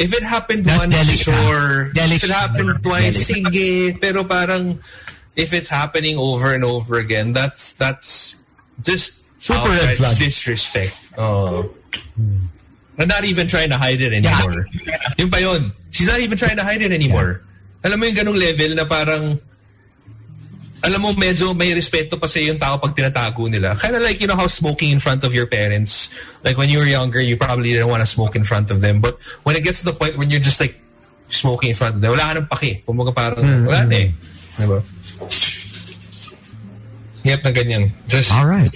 If it happened That's once, delicate. sure. Delicate. If it happened twice, Delicate. sige. Pero parang, if it's happening over and over again, that's that's just Super red flag. disrespect. Oh. Na not even trying to hide it anymore. Yung pa yun. She's not even trying to hide it anymore. Alam mo yung ganung level na parang alam mo, medyo may respeto pa sa yung tao pag tinatago nila. Kind of like, you know, how smoking in front of your parents. Like, when you were younger, you probably didn't want to smoke in front of them. But when it gets to the point when you're just like, smoking in front of them, wala ka nang paki. Kumbaga parang, wala na eh. Diba? Yep, na ganyan. Just, all right.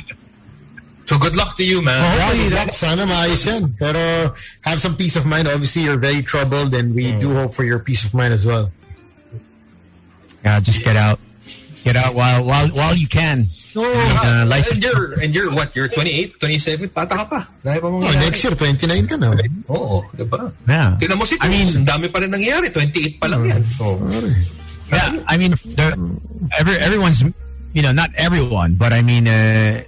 So good luck to you, man. Hopefully, that, sana maayos yan. Pero have some peace of mind. Obviously, you're very troubled and we do hope for your peace of mind as well. Yeah, just get out. Get out while while while you can. Uh, life and you're, and you're what? You're 28, 27? Pata ka pa. Dahil pa Oh, mangyayari. next year, 29 ka na. Oo, diba? Yeah. Tignan mo si I mean- ang dami pa rin nangyayari. 28 pa lang yan. Oh. Yeah, I mean, there- every everyone's, you know, not everyone, but I mean, uh,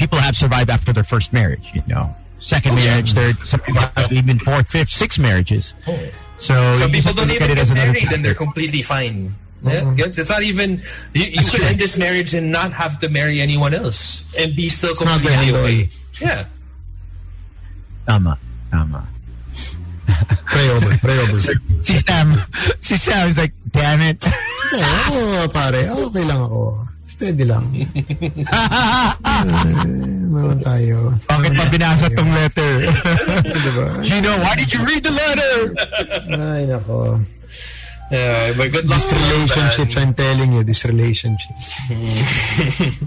people have survived after their first marriage. You know, second oh, marriage, third, some people have even fourth, fifth, sixth marriages. Oh. So Some people don't look at even it get as another married and they're completely fine. Mm-hmm. Yeah, It's not even, you, you could end this marriage and not have to marry anyone else and be still not the completely end all. okay. Yeah. Tama, tama. Pray over. Pre-over. Si Sam, si Sam is like, damn it. Hindi, ako, pare. Okay lang ako. Steady lang. Eh, Meron tayo. Bakit pa binasa tong letter? Diba? Gino, why did you read the letter? Ay, nako. Yeah, but good luck These relationships. I'm telling you, these relationships.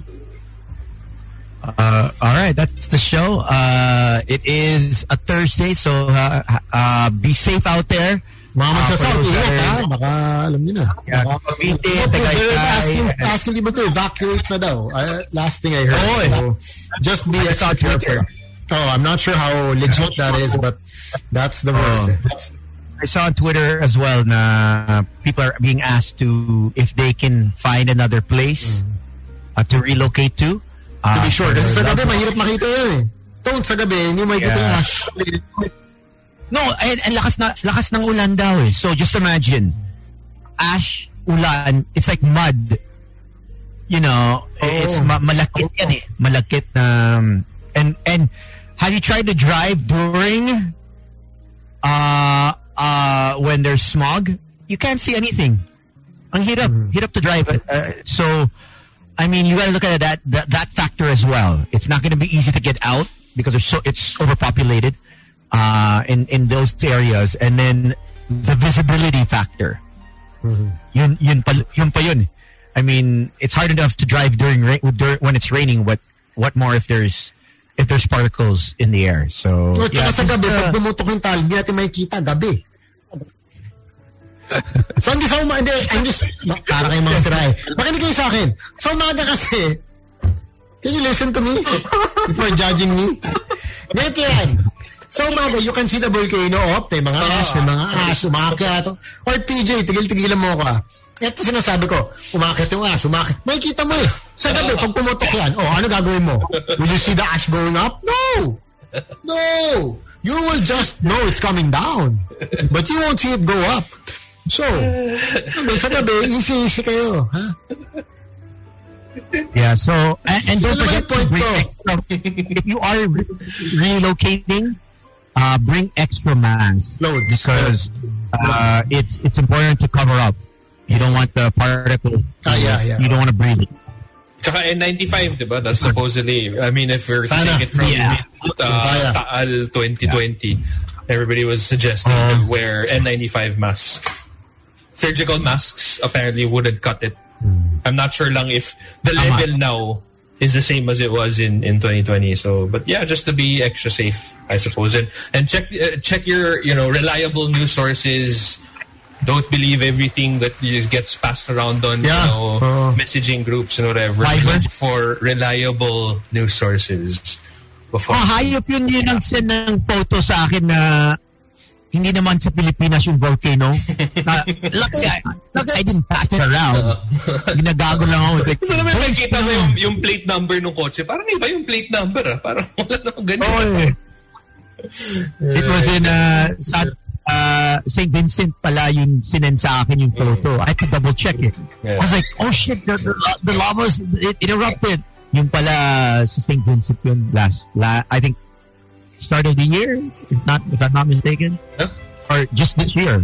Uh, all right, that's the show. Uh, it is a Thursday, so uh, uh, be safe out there. Mga Uh, sa for South, those ingat that ha. Baka, alam niyo na. Yeah, Baka, Cavite, They're Tagaytay, asking, and- asking people to evacuate na daw. Uh, last thing I heard. Oh, eh. So, just be extra careful. Oh, I'm not sure how legit that is, but that's the word. I saw on Twitter as well na people are being asked to if they can find another place uh, to relocate to. Uh, to be sure. for Kasi sa gabi, mahirap makita yun eh. Don't sa gabi, hindi makikita Yeah. yung ash. No, and, and lakas na lakas ng ulan daw eh. So just imagine, ash, ulan, it's like mud. You know, it's ma- malakit yan eh. Malakit na um, and and have you tried to drive during uh uh when there's smog? You can't see anything. Ang hirap, hirap to drive. Uh, so I mean, you got to look at that, that that factor as well. It's not going to be easy to get out because it's so it's overpopulated uh, in in those areas, and then the visibility factor. Yun yun pa yun pa yun. I mean, it's hard enough to drive during rain when it's raining. What what more if there's if there's particles in the air? So O, tsaka yeah, sa gabi, just, uh, pag bumutok yung Taal, hindi natin makikita gabi. so, hindi sa umaga, hindi, I'm just, ma- para kayong mga sira eh. Makinig kayo sa akin. Sa umaga kasi, can you listen to me? Before judging me? Ganito yan. Sa umaga, you can see the volcano up, may mga ash, may mga ash, umakyat. Or PJ, tigil-tigilan mo ako ah. Ito sinasabi ko, umakyat yung ash, umakyat. Makikita mo eh. Sa gabi, pag pumutok yan, oh, ano gagawin mo? Will you see the ash going up? No! No! You will just know it's coming down. But you won't see it go up. So, ano, sa gabi, easy-easy kayo. Ha? Yeah. So and, and don't forget point to if you are re- relocating, uh, bring extra masks Loads. because uh, it's it's important to cover up. You don't want the particle. Ah, yeah, yeah. You don't want to breathe it. Tsaka N95, di ba? That's supposedly, I mean, if we're Sana. taking it from Yeah. uh, Taal 2020, everybody was suggesting Oh. to wear N95 masks. Surgical masks apparently wouldn't cut it. I'm not sure lang if the Tama. level now is the same as it was in, in 2020. So, but yeah, just to be extra safe, I suppose. And, and check, uh, check your, you know, reliable news sources. Don't believe everything that gets passed around on, Yeah. you know, Oo. messaging groups and whatever. Look for reliable news sources before. Hayop yun yung nag-send ng photo sa akin na hindi naman sa Pilipinas yung volcano. na, luckily, I, luckily I didn't pass it around. Ginagago lang ako. Like, So naman "Boys, nakikita mo no." yung, yung plate number ng kotse. Parang iba yung plate number ah. Parang wala namang ganyan. Oo eh. It was in uh, San, uh, St. Vincent pala yung sinend sa akin yung photo. I had to double check it. Yeah. I was like, oh shit, the, the, the lava's, it, it erupted. Yung pala sa St. Vincent yun last, la, I think, start of the year, if not, if I'm not mistaken. Huh? Or just this year.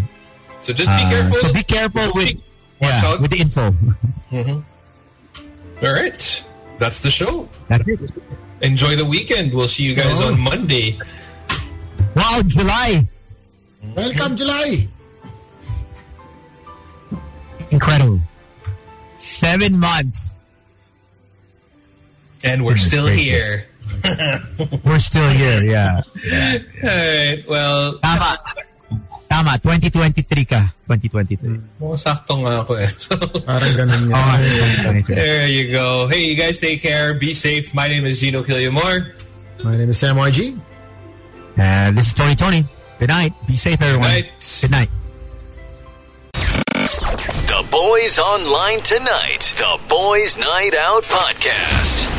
So just be Uh, careful. So be careful with, yeah, out. with the info. All right. That's the show. That's it. Enjoy the weekend. We'll see you guys Oh. on Monday. Wow, July. Welcome, July! Incredible. Seven months. And we're Goodness still gracious. here. We're still here, yeah. All right. Well, Tama. Tama, 2023 ka. 2023. mga sakto nga ako eh. So, Parang ganun Oo yun. nga, 2023. there you go. Hey, you guys take care. Be safe. My name is Gino Quillamor. My name is Sam YG. And this is Tony Toni. Good night. Be safe, everyone. night. Good night. The Boys Online Tonight. The Boys Night Out Podcast.